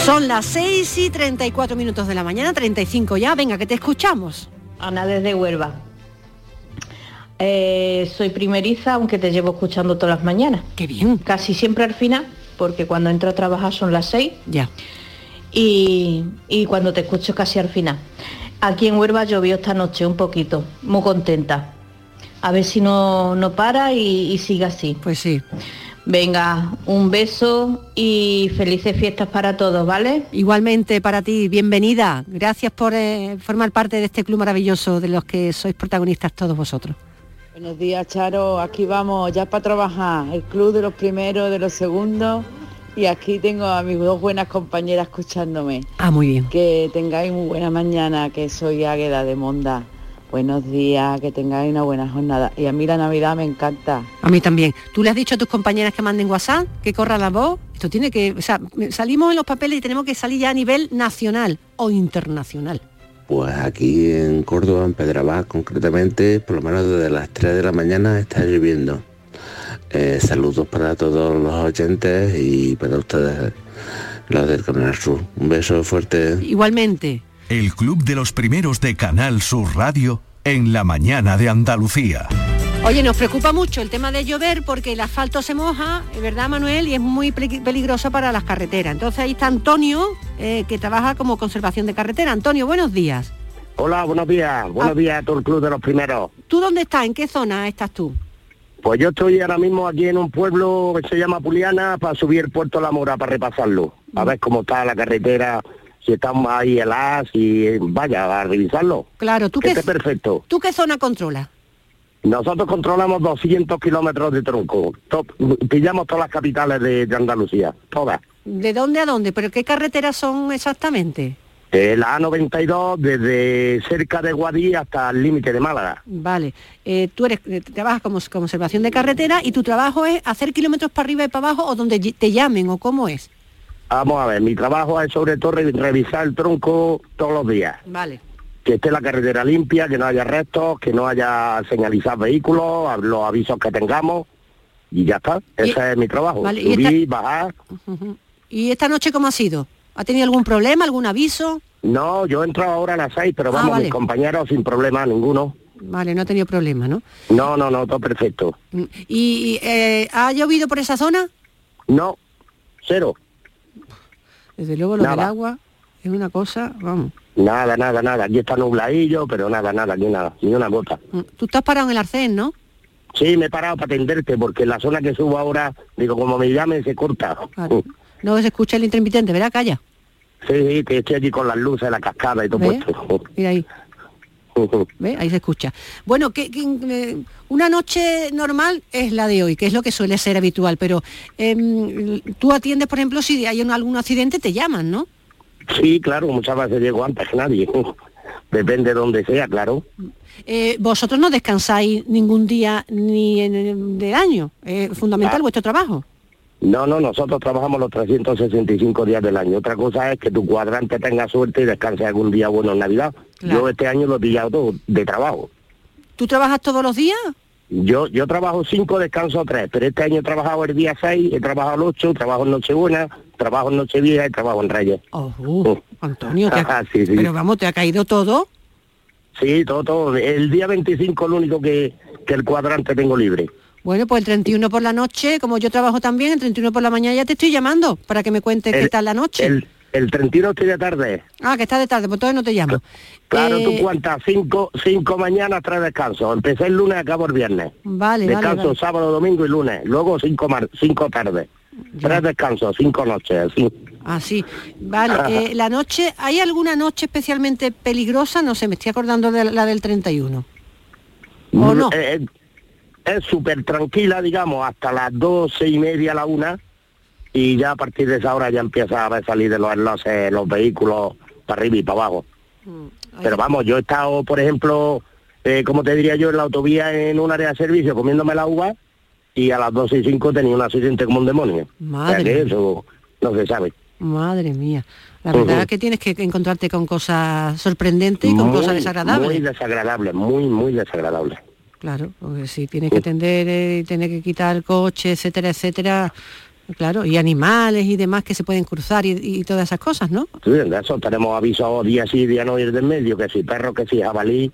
Son las 6 y 34 minutos de la mañana, 35 ya. Venga, que te escuchamos. Ana desde Huelva. Eh, soy primeriza, aunque te llevo escuchando todas las mañanas. Qué bien. Casi siempre al final, porque cuando entro a trabajar son las 6. Ya. Y, y cuando te escucho casi al final. Aquí en Huelva llovió esta noche un poquito, muy contenta. A ver si no, no para y, y sigue así. Pues sí. Venga, un beso y felices fiestas para todos, ¿vale? Igualmente para ti, bienvenida. Gracias por eh, formar parte de este club maravilloso de los que sois protagonistas todos vosotros. Buenos días, Charo. Aquí vamos ya para trabajar. El club de los primeros, de los segundos. Y aquí tengo a mis dos buenas compañeras escuchándome. Ah, muy bien. Que tengáis muy buena mañana, que soy Águeda de Monda. Buenos días, que tengáis una buena jornada. Y a mí la Navidad me encanta. A mí también. ¿Tú le has dicho a tus compañeras que manden WhatsApp, que corra la voz? Esto tiene que... O sea, salimos en los papeles y tenemos que salir ya a nivel nacional o internacional. Pues aquí en Córdoba, en Pedrabá concretamente, por lo menos desde las 3 de la mañana está lloviendo. Eh, saludos para todos los oyentes y para ustedes, los del Canal Sur. Un beso fuerte. Igualmente. El club de los primeros de Canal Sur Radio en la mañana de Andalucía. Oye, nos preocupa mucho el tema de llover porque el asfalto se moja, es verdad Manuel, y es muy peli- peligroso para las carreteras. Entonces ahí está Antonio, eh, que trabaja como conservación de carretera. Antonio, buenos días. Hola, buenos días. Buenos días a todo el club de los primeros. ¿Tú dónde estás? ¿En qué zona estás tú? Pues yo estoy ahora mismo aquí en un pueblo que se llama Puliana para subir el puerto La Mora para repasarlo. A ver cómo está la carretera, si estamos ahí heladas y vaya, a revisarlo. Claro, ¿tú Que qué, esté perfecto. ¿tú qué zona controlas? Nosotros controlamos 200 kilómetros de tronco. To- pillamos todas las capitales de, de Andalucía, todas. ¿De dónde a dónde? ¿Pero qué carreteras son exactamente? Eh, la A92 desde cerca de Guadí hasta el límite de Málaga. Vale, eh, tú eres, eh, trabajas como conservación de carretera y tu trabajo es hacer kilómetros para arriba y para abajo o donde te llamen o cómo es. Vamos a ver, mi trabajo es sobre todo re- revisar el tronco todos los días. Vale. Que esté la carretera limpia, que no haya restos, que no haya señalizar vehículos, los avisos que tengamos y ya está. Ese es mi trabajo. Vale, y Subir, esta- bajar. ¿Y esta noche cómo ha sido? ¿Ha tenido algún problema, algún aviso? No, yo he entrado ahora a las seis, pero Ah, vamos, vale. mis compañeros sin problema ninguno. Vale, no ha tenido problema, ¿no? No, no, no, todo perfecto. Mm, ¿Y, y, eh, ha llovido por esa zona? No, cero. Desde luego lo del agua es una cosa, vamos. Nada, nada, nada. Aquí está nubladillo, pero nada, nada, ni nada, ni una gota. Mm, Tú estás parado en el arcén, ¿no? Sí, me he parado para atenderte, porque en la zona que subo ahora, digo, como me llamen, se corta. Claro. No se escucha el intermitente, ¿verdad? Calla. Sí, sí, que estoy allí con las luces, la cascada y todo puesto. Mira ahí. ¿Ve? Ahí se escucha. Bueno, que, que, eh, una noche normal es la de hoy, que es lo que suele ser habitual, pero em, tú atiendes, por ejemplo, si hay algún accidente, te llaman, ¿no? Sí, claro, muchas veces llego antes que nadie. Depende de donde sea, claro. Eh, vosotros no descansáis ningún día ni en, del año. Es fundamental Ah. vuestro trabajo. No, no, nosotros trabajamos los 365 días del año. Otra cosa es que tu cuadrante tenga suerte y descanse algún día bueno en Navidad. Claro. Yo este año lo he pillado todo de trabajo. ¿Tú trabajas todos los días? Yo yo trabajo cinco, descanso tres, pero este año he trabajado el día 6, he trabajado el 8, trabajo en Nochebuena, trabajo en Nochevieja y trabajo en Reyes. Oh, uh, Antonio, te ha- Ajá, sí, sí. pero vamos, te ha caído todo. Sí, todo, todo. El día 25 es lo único que, que el cuadrante tengo libre. Bueno, pues el 31 por la noche, como yo trabajo también, el 31 por la mañana ya te estoy llamando para que me cuentes qué El- tal la noche. El, el 31 estoy de tarde. Ah, que está de tarde, pues entonces no te llamo. Claro, Eh, tú cuentas cinco, cinco mañanas, tres descansos. Empecé el lunes, acabo el viernes. Vale, vale, Descanso vale. sábado, domingo y lunes. Luego cinco, mar- cinco tardes. Tres descansos, cinco noches, así. Ah, sí. Vale, eh, la noche, ¿hay alguna noche especialmente peligrosa? No sé, me estoy acordando de la del 31. ¿O no? Eh, eh, es súper tranquila, digamos, hasta las doce y media, la una, y ya a partir de esa hora ya empieza a ver salir de los enlaces los vehículos para arriba y para abajo. Pero vamos, yo he estado, por ejemplo, eh, como te diría yo, en la autovía en un área de servicio comiéndome la uva y a las 12 y 5 tenía un accidente como un demonio. Madre O sea que mía. eso no se sabe. Madre mía. La verdad es que tienes que encontrarte con cosas sorprendentes y con Muy, cosas desagradables. Muy desagradable, muy, muy desagradable. Claro, porque si tienes que atender eh, y tener que quitar el coche, etcétera, etcétera, claro, y animales y demás que se pueden cruzar y, y todas esas cosas, ¿no? Sí, de eso tenemos avisos día sí, día no ir del medio, que si perro, que si jabalí,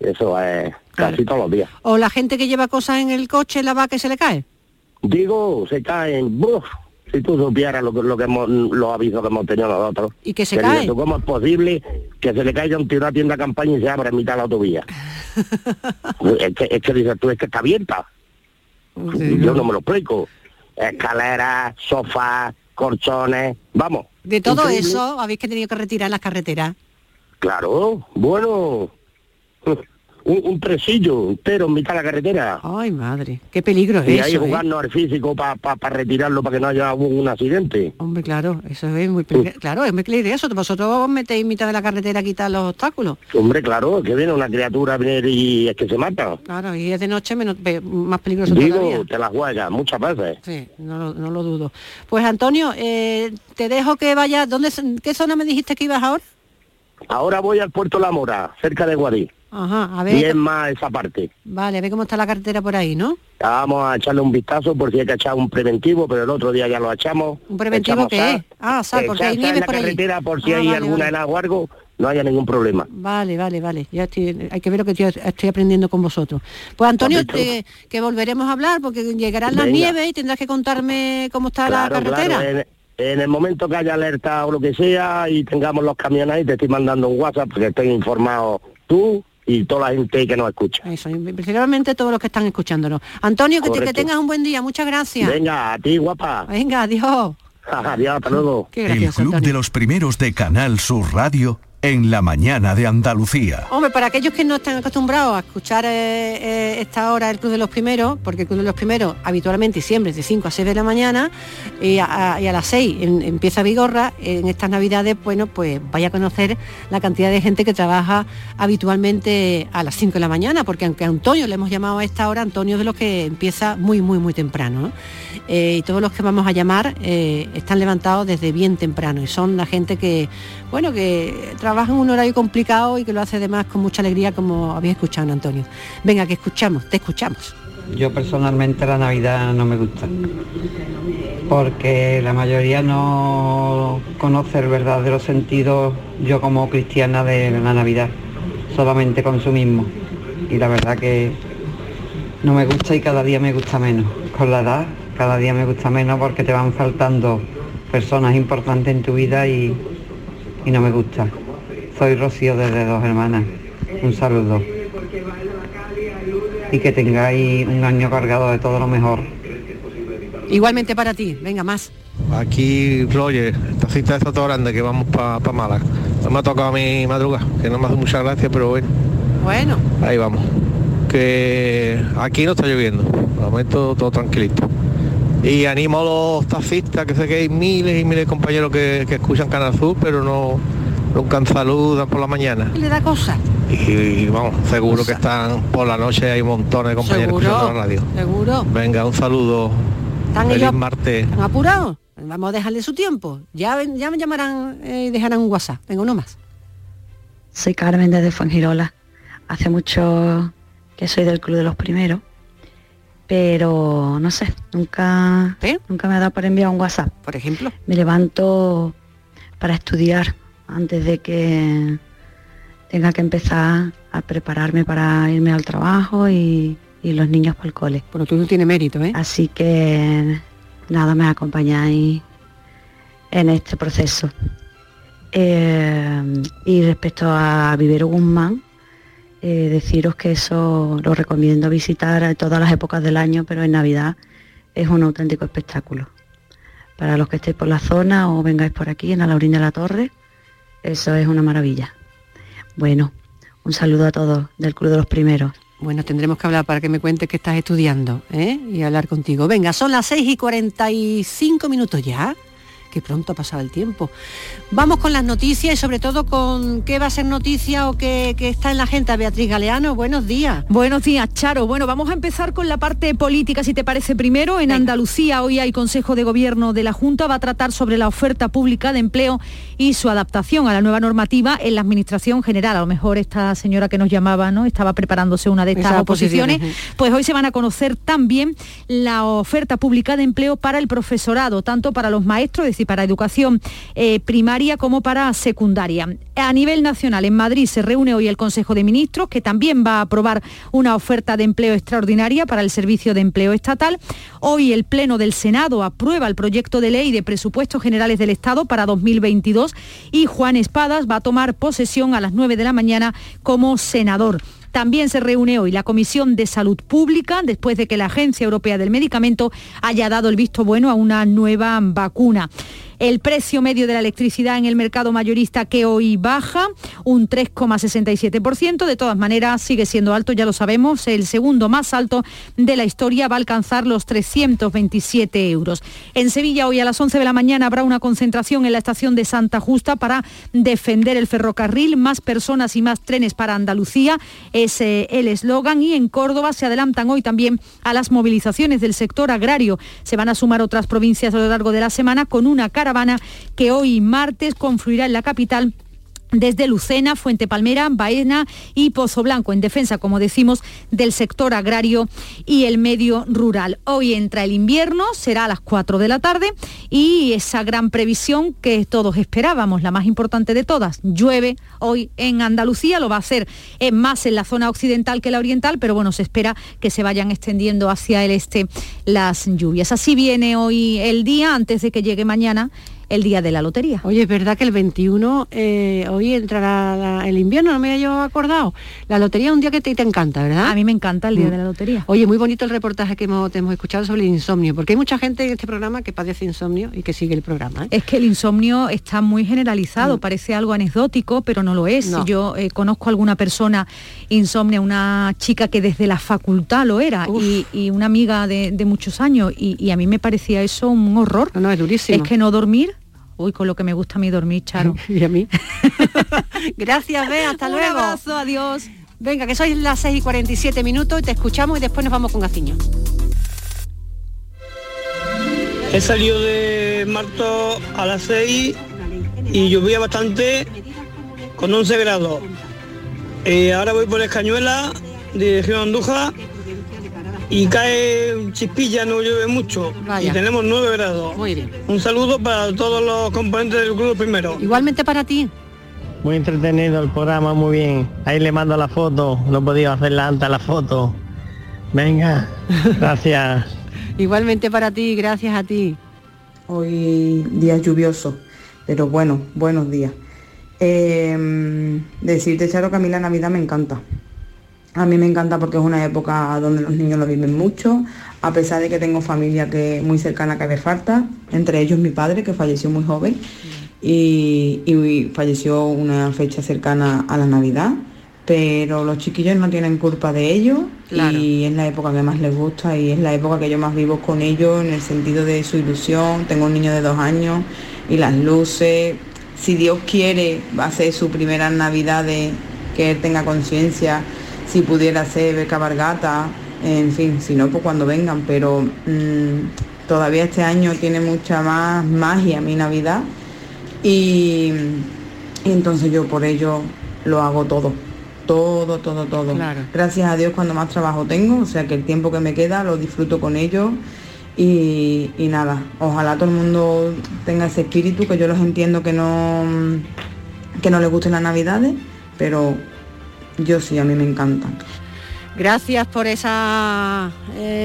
eso es casi todos los días. O la gente que lleva cosas en el coche, la va que se le cae. Digo, se caen, ¡buf! Si tú supieras lo, que- lo que hemos, los avisos que hemos tenido nosotros. Y que se cae. ¿Cómo es posible que se le caiga un tío a tienda de campaña y se abra en mitad de la autovía? es, que, es que dices tú, es que está abierta. Yo no me lo explico. Escaleras, sofás, colchones, vamos. De todo increíble. eso habéis que tenido que retirar las carreteras. Claro, bueno. Un, un tresillo entero en mitad de la carretera. Ay, madre, qué peligro es y ahí eso, ¿eh? jugarnos al físico para retirarlo para que no haya un, un accidente. Hombre, claro, eso es muy peligroso. Claro, es muy peligroso. Vosotros os metéis en mitad de la carretera a quitar los obstáculos. Hombre, claro, que viene una criatura a venir y es que se mata. Claro, y es de noche menos, más peligroso todavía. Te la juegas muchas veces. Sí, no lo, no lo dudo. Pues Antonio, eh, te dejo que vayas. ¿Dónde, ¿Qué zona me dijiste que ibas ahora? Ahora voy al puerto La Mora, cerca de Guadí. Ajá, a Y es ver. más esa parte. Vale, a ver cómo está la carretera por ahí, ¿no? Vamos a echarle un vistazo por si hay que echar un preventivo, pero el otro día ya lo echamos. ¿Un preventivo qué sal. es? Ah, sal, porque hay nieve en la por carretera por si Ah, hay vale, alguna vale. helada o algo, no haya ningún problema. Vale, vale, vale. Ya estoy, hay que ver lo que estoy aprendiendo con vosotros. Pues Antonio, te- que volveremos a hablar porque llegarán las Venga. nieves y tendrás que contarme cómo está la carretera. claro, en, en el momento que haya alerta o lo que sea y tengamos los camiones ahí, te estoy mandando un WhatsApp porque estoy informado tú y toda la gente que nos escucha. Eso, y principalmente todos los que están escuchándonos. Antonio, que, te- que tengas un buen día. Muchas gracias. Venga, a ti, guapa. Venga, adiós. Adiós, hasta luego. Qué El Club Antonio. de los Primeros de Canal Sur Radio en la mañana de Andalucía. Hombre, para aquellos que no están acostumbrados a escuchar eh, eh, esta hora el Club de los Primeros, porque el Club de los Primeros habitualmente siempre es de 5 a 6 de la mañana y a, las 6 en- empieza Vigorra, en estas navidades, bueno, pues vaya a conocer la cantidad de gente que trabaja habitualmente a las 5 de la mañana, porque aunque a Antonio le hemos llamado a esta hora, Antonio es de los que empieza muy, muy, muy temprano. ¿no? Eh, y todos los que vamos a llamar están levantados desde bien temprano y son la gente que, bueno, que trabaja en un horario complicado y que lo hace además con mucha alegría, como habéis escuchado, Antonio. Venga, que escuchamos, te escuchamos. Yo personalmente la Navidad no me gusta, porque la mayoría no conoce el verdadero sentido, yo como cristiana, de la Navidad, solamente consumismo. Y la verdad que no me gusta y cada día me gusta menos. Con la edad, cada día me gusta menos porque te van faltando personas importantes en tu vida y, y no me gusta. Soy Rocío desde Dos Hermanas. Un saludo y que tengáis un año cargado de todo lo mejor. Igualmente para ti, venga más. Aquí, Roger, esta cita está todo grande que vamos para pa Málaga. No me ha tocado a mi madruga, que no me hace mucha gracia, pero bueno, Bueno, ahí vamos. Que aquí no está lloviendo, de momento todo tranquilito. Y animo a los taxistas, que sé que hay miles y miles de compañeros que, que escuchan Canal Sur, pero no nunca saludan por la mañana. le da cosa. Y, vamos, seguro que están por la noche, hay montones de compañeros Seguro, escuchando la radio. seguro. Venga, un saludo. ¿Están Feliz ellos martes. ¿Están apurados? Vamos a dejarle su tiempo. Ya, ya me llamarán eh, y dejarán un WhatsApp. Venga, uno más. Soy Carmen desde Fuengirola. Hace mucho que soy del Club de los Primeros, pero no sé, nunca, nunca me ha dado por enviar un WhatsApp. Por ejemplo. Me levanto para estudiar antes de que tenga que empezar a prepararme para irme al trabajo y, y los niños para el cole. Bueno, tú no tienes mérito, ¿eh? Así que nada, me acompañáis en este proceso. Eh, y respecto a Vivero Guzmán, eh, deciros que eso lo recomiendo visitar a todas las épocas del año, pero en Navidad es un auténtico espectáculo. Para los que estéis por la zona o vengáis por aquí, en la Laurina de la Torre, eso es una maravilla. Bueno, un saludo a todos del Club de los Primeros. Bueno, tendremos que hablar para que me cuentes que estás estudiando ¿eh? y hablar contigo. Venga, son las 6 y 45 minutos ya. Que pronto ha pasado el tiempo. Vamos con las noticias y sobre todo con qué va a ser noticia o qué, qué está en la agenda. Beatriz Galeano, buenos días. Buenos días, Charo. Bueno, vamos a empezar con la parte política, si te parece primero. En Andalucía hoy hay Consejo de Gobierno de la Junta, va a tratar sobre la oferta pública de empleo y su adaptación a la nueva normativa en la Administración General. A lo mejor esta señora que nos llamaba, ¿no? Estaba preparándose una de estas Esas oposiciones. oposiciones, Pues hoy se van a conocer también la oferta pública de empleo para el profesorado, tanto para los maestros, es decir, Para educación eh, primaria como para secundaria. A nivel nacional, en Madrid se reúne hoy el Consejo de Ministros, que también va a aprobar una oferta de empleo extraordinaria para el Servicio de Empleo Estatal. Hoy el Pleno del Senado aprueba el proyecto de ley de presupuestos generales del Estado para 2022 y Juan Espadas va a tomar posesión a las 9 de la mañana como senador. También se reúne hoy la Comisión de Salud Pública después de que la Agencia Europea del Medicamento haya dado el visto bueno a una nueva vacuna. El precio medio de la electricidad en el mercado mayorista que hoy baja un 3,67%. De todas maneras, sigue siendo alto, ya lo sabemos. El segundo más alto de la historia va a alcanzar los 327 euros. En Sevilla, hoy a las 11 de la mañana, habrá una concentración en la estación de Santa Justa para defender el ferrocarril. Más personas y más trenes para Andalucía es eh, el eslogan. Y en Córdoba se adelantan hoy también a las movilizaciones del sector agrario. Se van a sumar otras provincias a lo largo de la semana con una que hoy martes confluirá en la capital desde Lucena, Fuente Palmera, Baena y Pozo Blanco, en defensa, como decimos, del sector agrario y el medio rural. Hoy entra el invierno, será a las 4 de la tarde y esa gran previsión que todos esperábamos, la más importante de todas, llueve hoy en Andalucía, lo va a hacer más en la zona occidental que la oriental, pero bueno, se espera que se vayan extendiendo hacia el este las lluvias. Así viene hoy el día, antes de que llegue mañana el día de la lotería. Oye, es verdad que el 21, eh, hoy entrará la- el invierno, no me había yo acordado. La lotería es un día que te, te encanta, ¿verdad? A mí me encanta el día de la lotería. Oye, muy bonito el reportaje que hemos, te hemos escuchado sobre el insomnio, porque hay mucha gente en este programa que padece insomnio y que sigue el programa. ¿eh? Es que el insomnio está muy generalizado, parece algo anecdótico, pero no lo es. No. Yo eh, conozco a alguna persona insomnia, una chica que desde la facultad lo era y, y una amiga de, de muchos años y, y a mí me parecía eso un horror. No, es durísimo. Es que no dormir, uy, con lo que me gusta a mí dormir, Charo. y a mí. Gracias, Bea, hasta Un luego. abrazo, adiós. Venga, que sois las 6 y 47 minutos y te escuchamos y después nos vamos con Gaciño. He salido de Marto a las 6 y llovía bastante con 11 grados. Eh, ahora voy por Escañuela, dirección a Andújar, y cae chispilla, no llueve mucho. Vaya. Y tenemos 9 grados. Muy bien. Un saludo para todos los componentes del club primero. Igualmente para ti. Muy entretenido el programa, muy bien. Ahí le mando la foto, no he podido hacerla antes la foto. Venga, gracias. Igualmente para ti, gracias a ti. Hoy día lluvioso, pero bueno, buenos días. Eh, decirte, Charo, que a mí la Navidad me encanta. A mí me encanta porque es una época donde los niños lo viven mucho, a pesar de que tengo familia que muy cercana que me falta, entre ellos mi padre, que falleció muy joven, y, y falleció una fecha cercana a la Navidad, pero los chiquillos no tienen culpa de ello y es la época que más les gusta y es la época que yo más vivo con ellos en el sentido de su ilusión. Tengo un niño de dos años y las luces, si Dios quiere, va a ser su primera Navidad de que él tenga conciencia, si pudiera ser beca Bargata, en fin, si no, pues cuando vengan, pero mm, todavía este año tiene mucha más magia mi Navidad y, y entonces yo por ello lo hago todo, todo, todo, todo. Claro. Gracias a Dios cuando más trabajo tengo, o sea que el tiempo que me queda lo disfruto con ellos y, y nada, ojalá todo el mundo tenga ese espíritu, que yo los entiendo que no, que no les gusten las navidades, pero yo sí, a mí me encantan. Gracias por ese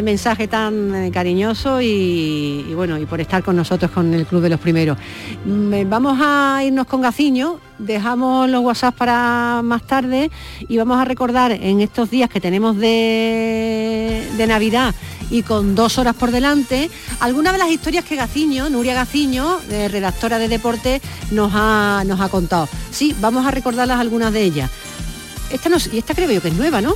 mensaje tan eh, cariñoso y, bueno, y por estar con nosotros con el Club de los Primeros. Mm, Vamos a irnos con Gaciño, dejamos los WhatsApp para más tarde y vamos a recordar en estos días que tenemos de, de Navidad y con dos horas por delante, algunas de las historias que Gaciño, Nuria Gaciño, eh, redactora de deporte, nos ha, nos ha contado. Sí, vamos a recordarlas algunas de ellas. Esta, no, y esta creo yo que es nueva, ¿no?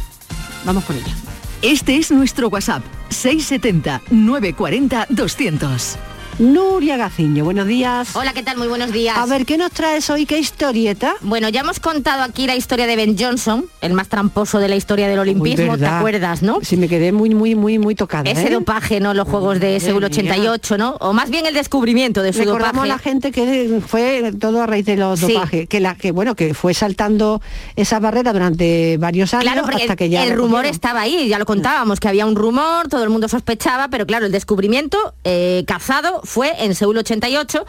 Vamos con ella. Este es nuestro WhatsApp, 670-940-200. Nuria Gaciño, buenos días. Hola, ¿qué tal? Muy buenos días. A ver, ¿qué nos traes hoy? ¿Qué historieta? Bueno, ya hemos contado aquí la historia de Ben Johnson, el más tramposo de la historia del olimpismo, ¿te acuerdas, no? Sí, me quedé muy, muy, muy, muy tocada. Ese ¿eh? dopaje, ¿no? Los juegos de Seúl mía. 88, ¿no? O más bien el descubrimiento de su Recordamos dopaje. a la gente que fue todo a raíz de los Sí. dopajes, que la que bueno, que fue saltando esa barrera durante varios años Claro, hasta el, que ya el rumor cogieron. estaba ahí, ya lo contábamos, que había un rumor, todo el mundo sospechaba, pero claro, el descubrimiento eh, cazado fue en Seúl 88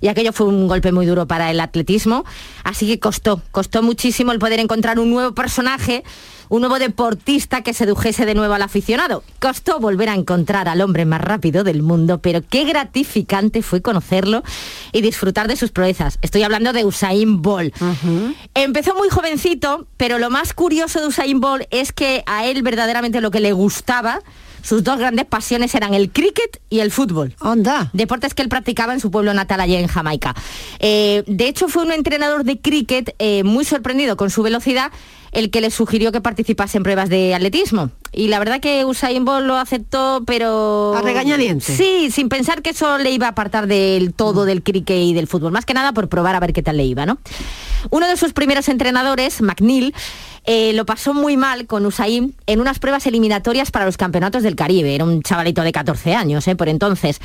y aquello fue un golpe muy duro para el atletismo, así que costó, costó muchísimo el poder encontrar un nuevo personaje un nuevo deportista que sedujese de nuevo al aficionado. Costó volver a encontrar al hombre más rápido del mundo, pero qué gratificante fue conocerlo y disfrutar de sus proezas. Estoy hablando de Usain Bolt. Empezó muy jovencito, pero lo más curioso de Usain Bolt es que a él verdaderamente lo que le gustaba sus dos grandes pasiones eran el cricket y el fútbol. Anda. Deportes que él practicaba en su pueblo natal allí en Jamaica. Eh, de hecho, fue un entrenador de cricket eh, muy sorprendido con su velocidad el que le sugirió que participase en pruebas de atletismo. Y la verdad que Usain Bolt lo aceptó, pero... A regañadientes. Sí, sin pensar que eso le iba a apartar del todo del cricket y del fútbol. Más que nada por probar a ver qué tal le iba, ¿no? Uno de sus primeros entrenadores, McNeil, eh, lo pasó muy mal con Usain en unas pruebas eliminatorias para los campeonatos del Caribe. Era un chavalito de 14 años, ¿eh? por entonces.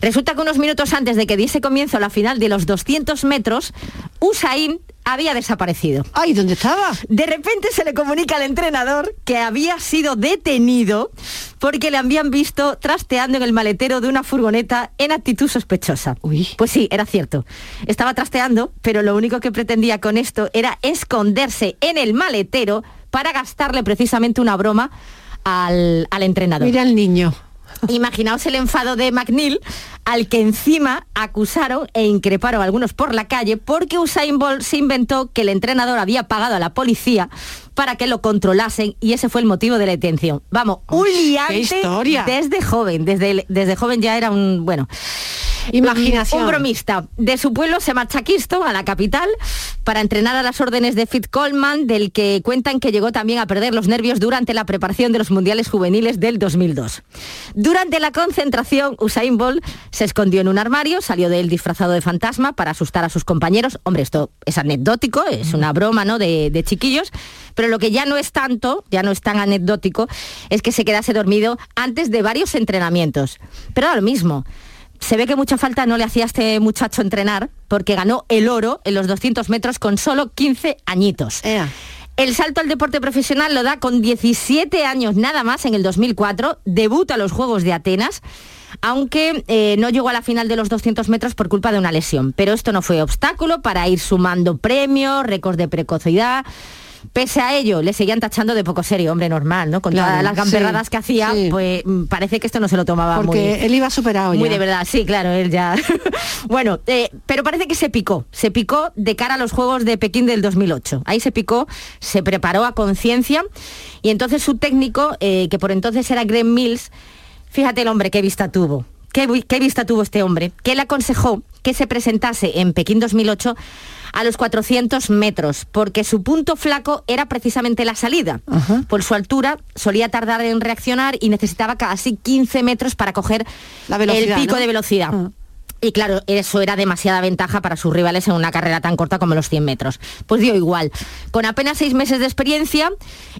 Resulta que unos minutos antes de que diese comienzo la final de los 200 metros, Usain había desaparecido. ¡Ay, ¿dónde estaba? De repente se le comunica al entrenador que había sido detenido porque le habían visto trasteando en el maletero de una furgoneta en actitud sospechosa. Uy. Pues sí, era cierto. Estaba trasteando, pero lo único que pretendía con esto era esconderse en el maletero para gastarle precisamente una broma al, al entrenador. Mira al niño. Imaginaos el enfado de McNeil, al que encima acusaron e increparon algunos por la calle porque Usain Bolt se inventó que el entrenador había pagado a la policía para que lo controlasen y ese fue el motivo de la detención. Vamos, un liante historia! desde joven, desde, desde joven ya era un, bueno, Imaginación. un bromista. De su pueblo se marcha a Kingston, a la capital, para entrenar a las órdenes de Fit Coleman, del que cuentan que llegó también a perder los nervios durante la preparación de los mundiales juveniles del 2002. Durante la concentración, Usain Bolt se escondió en un armario, salió de él disfrazado de fantasma para asustar a sus compañeros. Hombre, esto es anecdótico, es una broma, ¿no? De, de chiquillos. Pero lo que ya no es tanto, ya no es tan anecdótico, es que se quedase dormido antes de varios entrenamientos. Pero lo mismo se ve que mucha falta no le hacía a este muchacho entrenar porque ganó el oro en los 200 metros con solo 15 añitos. El salto al deporte profesional lo da con 17 años nada más en el 2004, debuta a los Juegos de Atenas, aunque eh, no llegó a la final de los 200 metros por culpa de una lesión. Pero esto no fue obstáculo para ir sumando premios, récords de precocidad. Pese a ello, le seguían tachando de poco serio, hombre normal, ¿no? Con Claro, todas las gamberradas sí, que hacía, sí. pues mm, parece que esto no se lo tomaba muy Porque él iba superado muy ya. de verdad, sí, claro, él ya. bueno, eh, pero parece que se picó, se picó de cara a los Juegos de Pekín del 2008. Ahí se picó, se preparó a conciencia y entonces su técnico, eh, que por entonces era Greg Mills, fíjate el hombre qué vista tuvo. ¿Qué, vi- qué vista tuvo este hombre? Que le aconsejó que se presentase en Pekín 2008 a los 400 metros, porque su punto flaco era precisamente la salida. Por su altura solía tardar en reaccionar y necesitaba casi 15 metros para coger La el pico ¿no? de velocidad. Y claro, eso era demasiada ventaja para sus rivales en una carrera tan corta como los 100 metros. Pues dio igual. Con apenas seis meses de experiencia,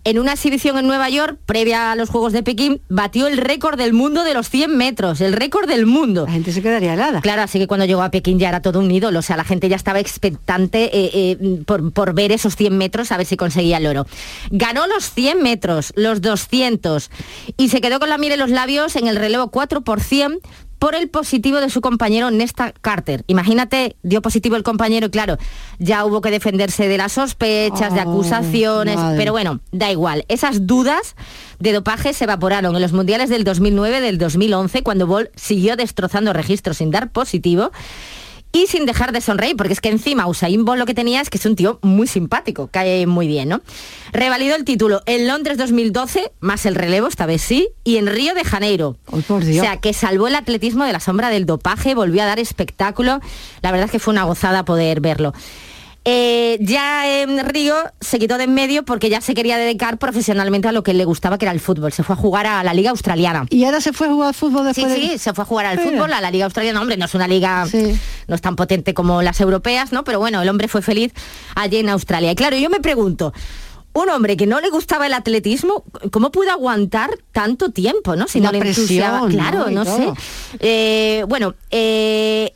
en una exhibición en Nueva York, previa a los Juegos de Pekín, batió el récord del mundo de los 100 metros, el récord del mundo. La gente se quedaría helada. Claro, así que cuando llegó a Pekín ya era todo un ídolo, o sea, la gente ya estaba expectante eh, eh, por, por ver esos 100 metros, a ver si conseguía el oro. Ganó los 100 metros, los 200, y se quedó con la miel en los labios en el relevo 4 por 100 por el positivo de su compañero Nesta Carter. Imagínate, dio positivo el compañero y claro, ya hubo que defenderse de las sospechas, de Oh, acusaciones, madre. pero bueno, da igual. Esas dudas de dopaje se evaporaron en los mundiales del 2009, del 2011, cuando Bolt siguió destrozando registros sin dar positivo y sin dejar de sonreír, porque es que encima Usain Bolt lo que tenía es que es un tío muy simpático, cae muy bien, ¿no? Revalidó el título en Londres 2012, más el relevo, esta vez sí, y en Río de Janeiro. por Dios. O sea, que salvó el atletismo de la sombra del dopaje, volvió a dar espectáculo. La verdad es que fue una gozada poder verlo. Eh, ya en Río se quitó de en medio porque ya se quería dedicar profesionalmente a lo que le gustaba, que era el fútbol. Se fue a jugar a la Liga Australiana. ¿Y ahora se fue a jugar al fútbol Sí, después de- sí, se fue a jugar al Mira. fútbol, a la Liga Australiana. Hombre, no es una liga, no es tan potente como las europeas, ¿no? Pero bueno, el hombre fue feliz allí en Australia. Y claro, yo me pregunto, un hombre que no le gustaba el atletismo, ¿cómo pudo aguantar tanto tiempo, no? Si La no le presión. Claro, ¿no? Sé. Eh, bueno, eh,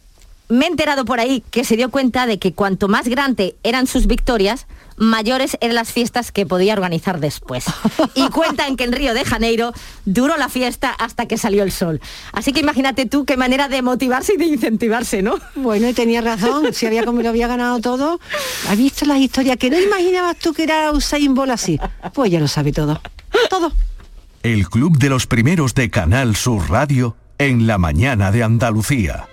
me he enterado por ahí que se dio cuenta de que cuanto más grande eran sus victorias, mayores eran las fiestas que podía organizar después. Y cuentan que en Río de Janeiro duró la fiesta hasta que salió el sol. Así que imagínate tú qué manera de motivarse y de incentivarse, ¿no? Bueno, y tenía razón, si había como lo había ganado todo. ¿Has visto las historias que no imaginabas tú que era Usain Bolt así? Pues ya lo sabe todo. Todo. El Club de los Primeros de Canal Sur Radio en la mañana de Andalucía.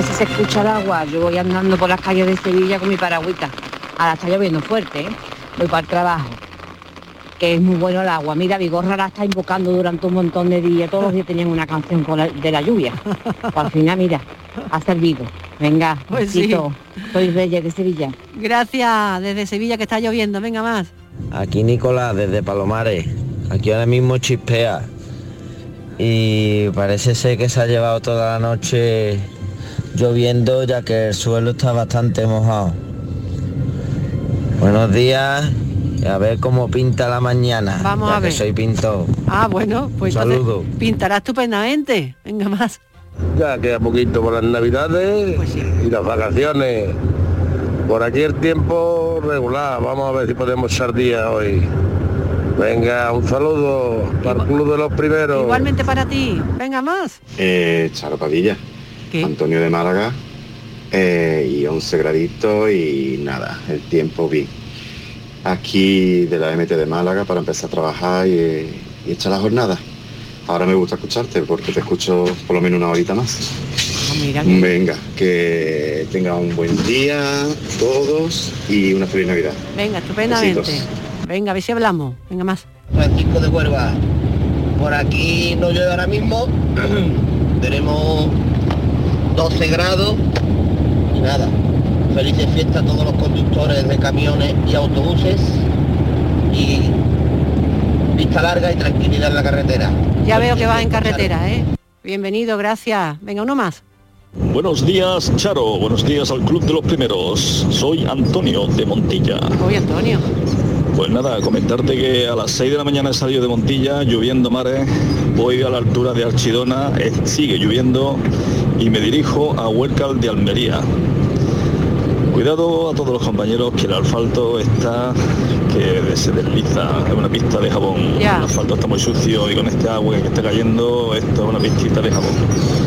No sé si se escucha el agua, yo voy andando por las calles de Sevilla con mi paragüita. Ahora está lloviendo fuerte, ¿eh? voy para el trabajo. Que es muy bueno el agua. Mira, Vigorra la está invocando durante un montón de días. Todos los días tenían una canción con la- de la lluvia. Pues al final, mira, ha servido. Venga, Pues sí. Soy Reyes de Sevilla. Gracias, desde Sevilla que está lloviendo. Venga más. Aquí Nicolás, desde Palomares. Aquí ahora mismo chispea. Y parece ser que se ha llevado toda la noche lloviendo ya que el suelo está bastante mojado. Buenos días y a ver cómo pinta la mañana. Vamos ya a que ver. soy pintor. Ah, bueno, pues saludo. pintará estupendamente. Venga más. Ya queda poquito por las navidades y las vacaciones. Por aquí el tiempo regular. Vamos a ver si podemos echar día hoy. Venga, un saludo para el Club de los Primeros. Igualmente para ti. Venga más. Eh, Charo Padilla, Antonio de Málaga, eh, y 11 graditos y nada, el tiempo bien. Aquí de la MT de Málaga para empezar a trabajar y, y echar la jornada. Ahora me gusta escucharte porque te escucho por lo menos una horita más. mira Venga, que tenga un buen día todos y una feliz Navidad. Venga, estupendamente. Besitos. Venga, a ver si hablamos. Venga más. Francisco de Huelva. Por aquí no llueve ahora mismo. Tenemos 12 grados y nada. Felices fiestas a todos los conductores de camiones y autobuses. Y vista larga y tranquilidad en la carretera. Ya veo que vas en carretera, ¿eh? Bienvenido, gracias. Venga, uno más. Buenos días, Charo. Buenos días al Club de los Primeros. Soy Antonio de Montilla. Hoy Antonio. Pues nada, comentarte que a las 6 de la mañana he salido de Montilla, lloviendo mares, voy a la altura de Archidona, eh, sigue lloviendo y me dirijo a Huércal de Almería. Cuidado a todos los compañeros que el asfalto está que se desliza, es una pista de jabón. El asfalto está muy sucio y con este agua que está cayendo, esto es una pistita de jabón.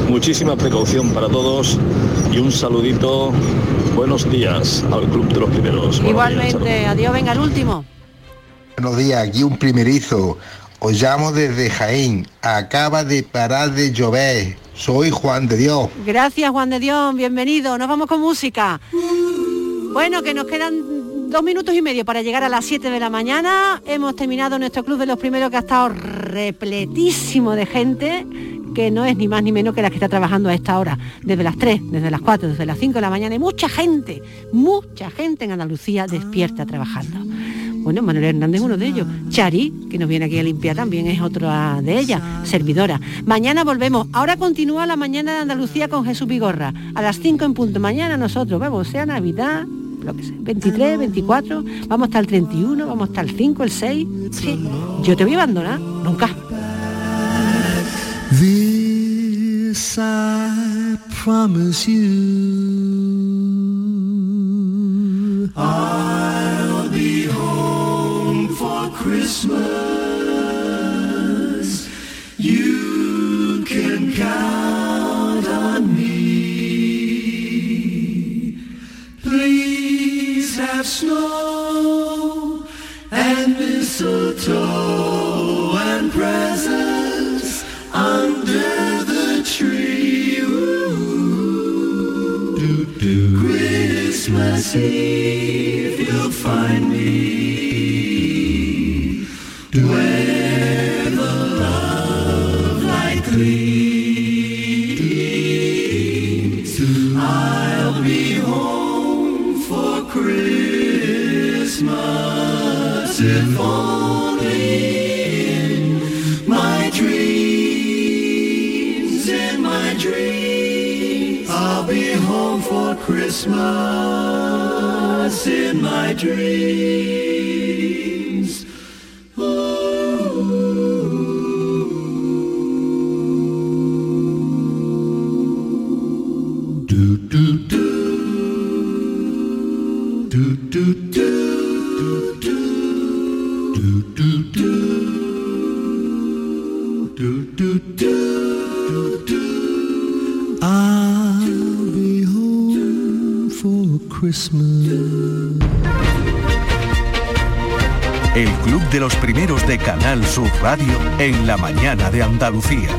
Muchísima precaución para todos y un saludito. Buenos días al Club de los Primeros. Días. Igualmente, adiós, venga el último. Buenos días, aquí un primerizo. Os llamo desde Jaén. Acaba de parar de llover. Soy Juan de Dios. Gracias, Juan de Dios, bienvenido. Nos vamos con música. Bueno, que nos quedan dos minutos y medio para llegar a las 7 de la mañana. Hemos terminado nuestro club de los primeros que ha estado repletísimo de gente que no es ni más ni menos que la que está trabajando a esta hora, desde las 3, desde las 4, desde las 5 de la mañana. Y mucha gente, mucha gente en Andalucía despierta trabajando. Bueno, Manuel Hernández es uno de ellos. Chari, que nos viene aquí a limpiar también, es otra de ellas, servidora. Mañana volvemos. Ahora continúa la mañana de Andalucía con Jesús Vigorra. A las 5 en punto. Mañana nosotros, vamos, sea Navidad, lo que sea, 23, 24, vamos hasta el 31, vamos hasta el 5, el 6. Sí, yo te voy a abandonar, nunca. Christmas. You can count en la mañana de Andalucía.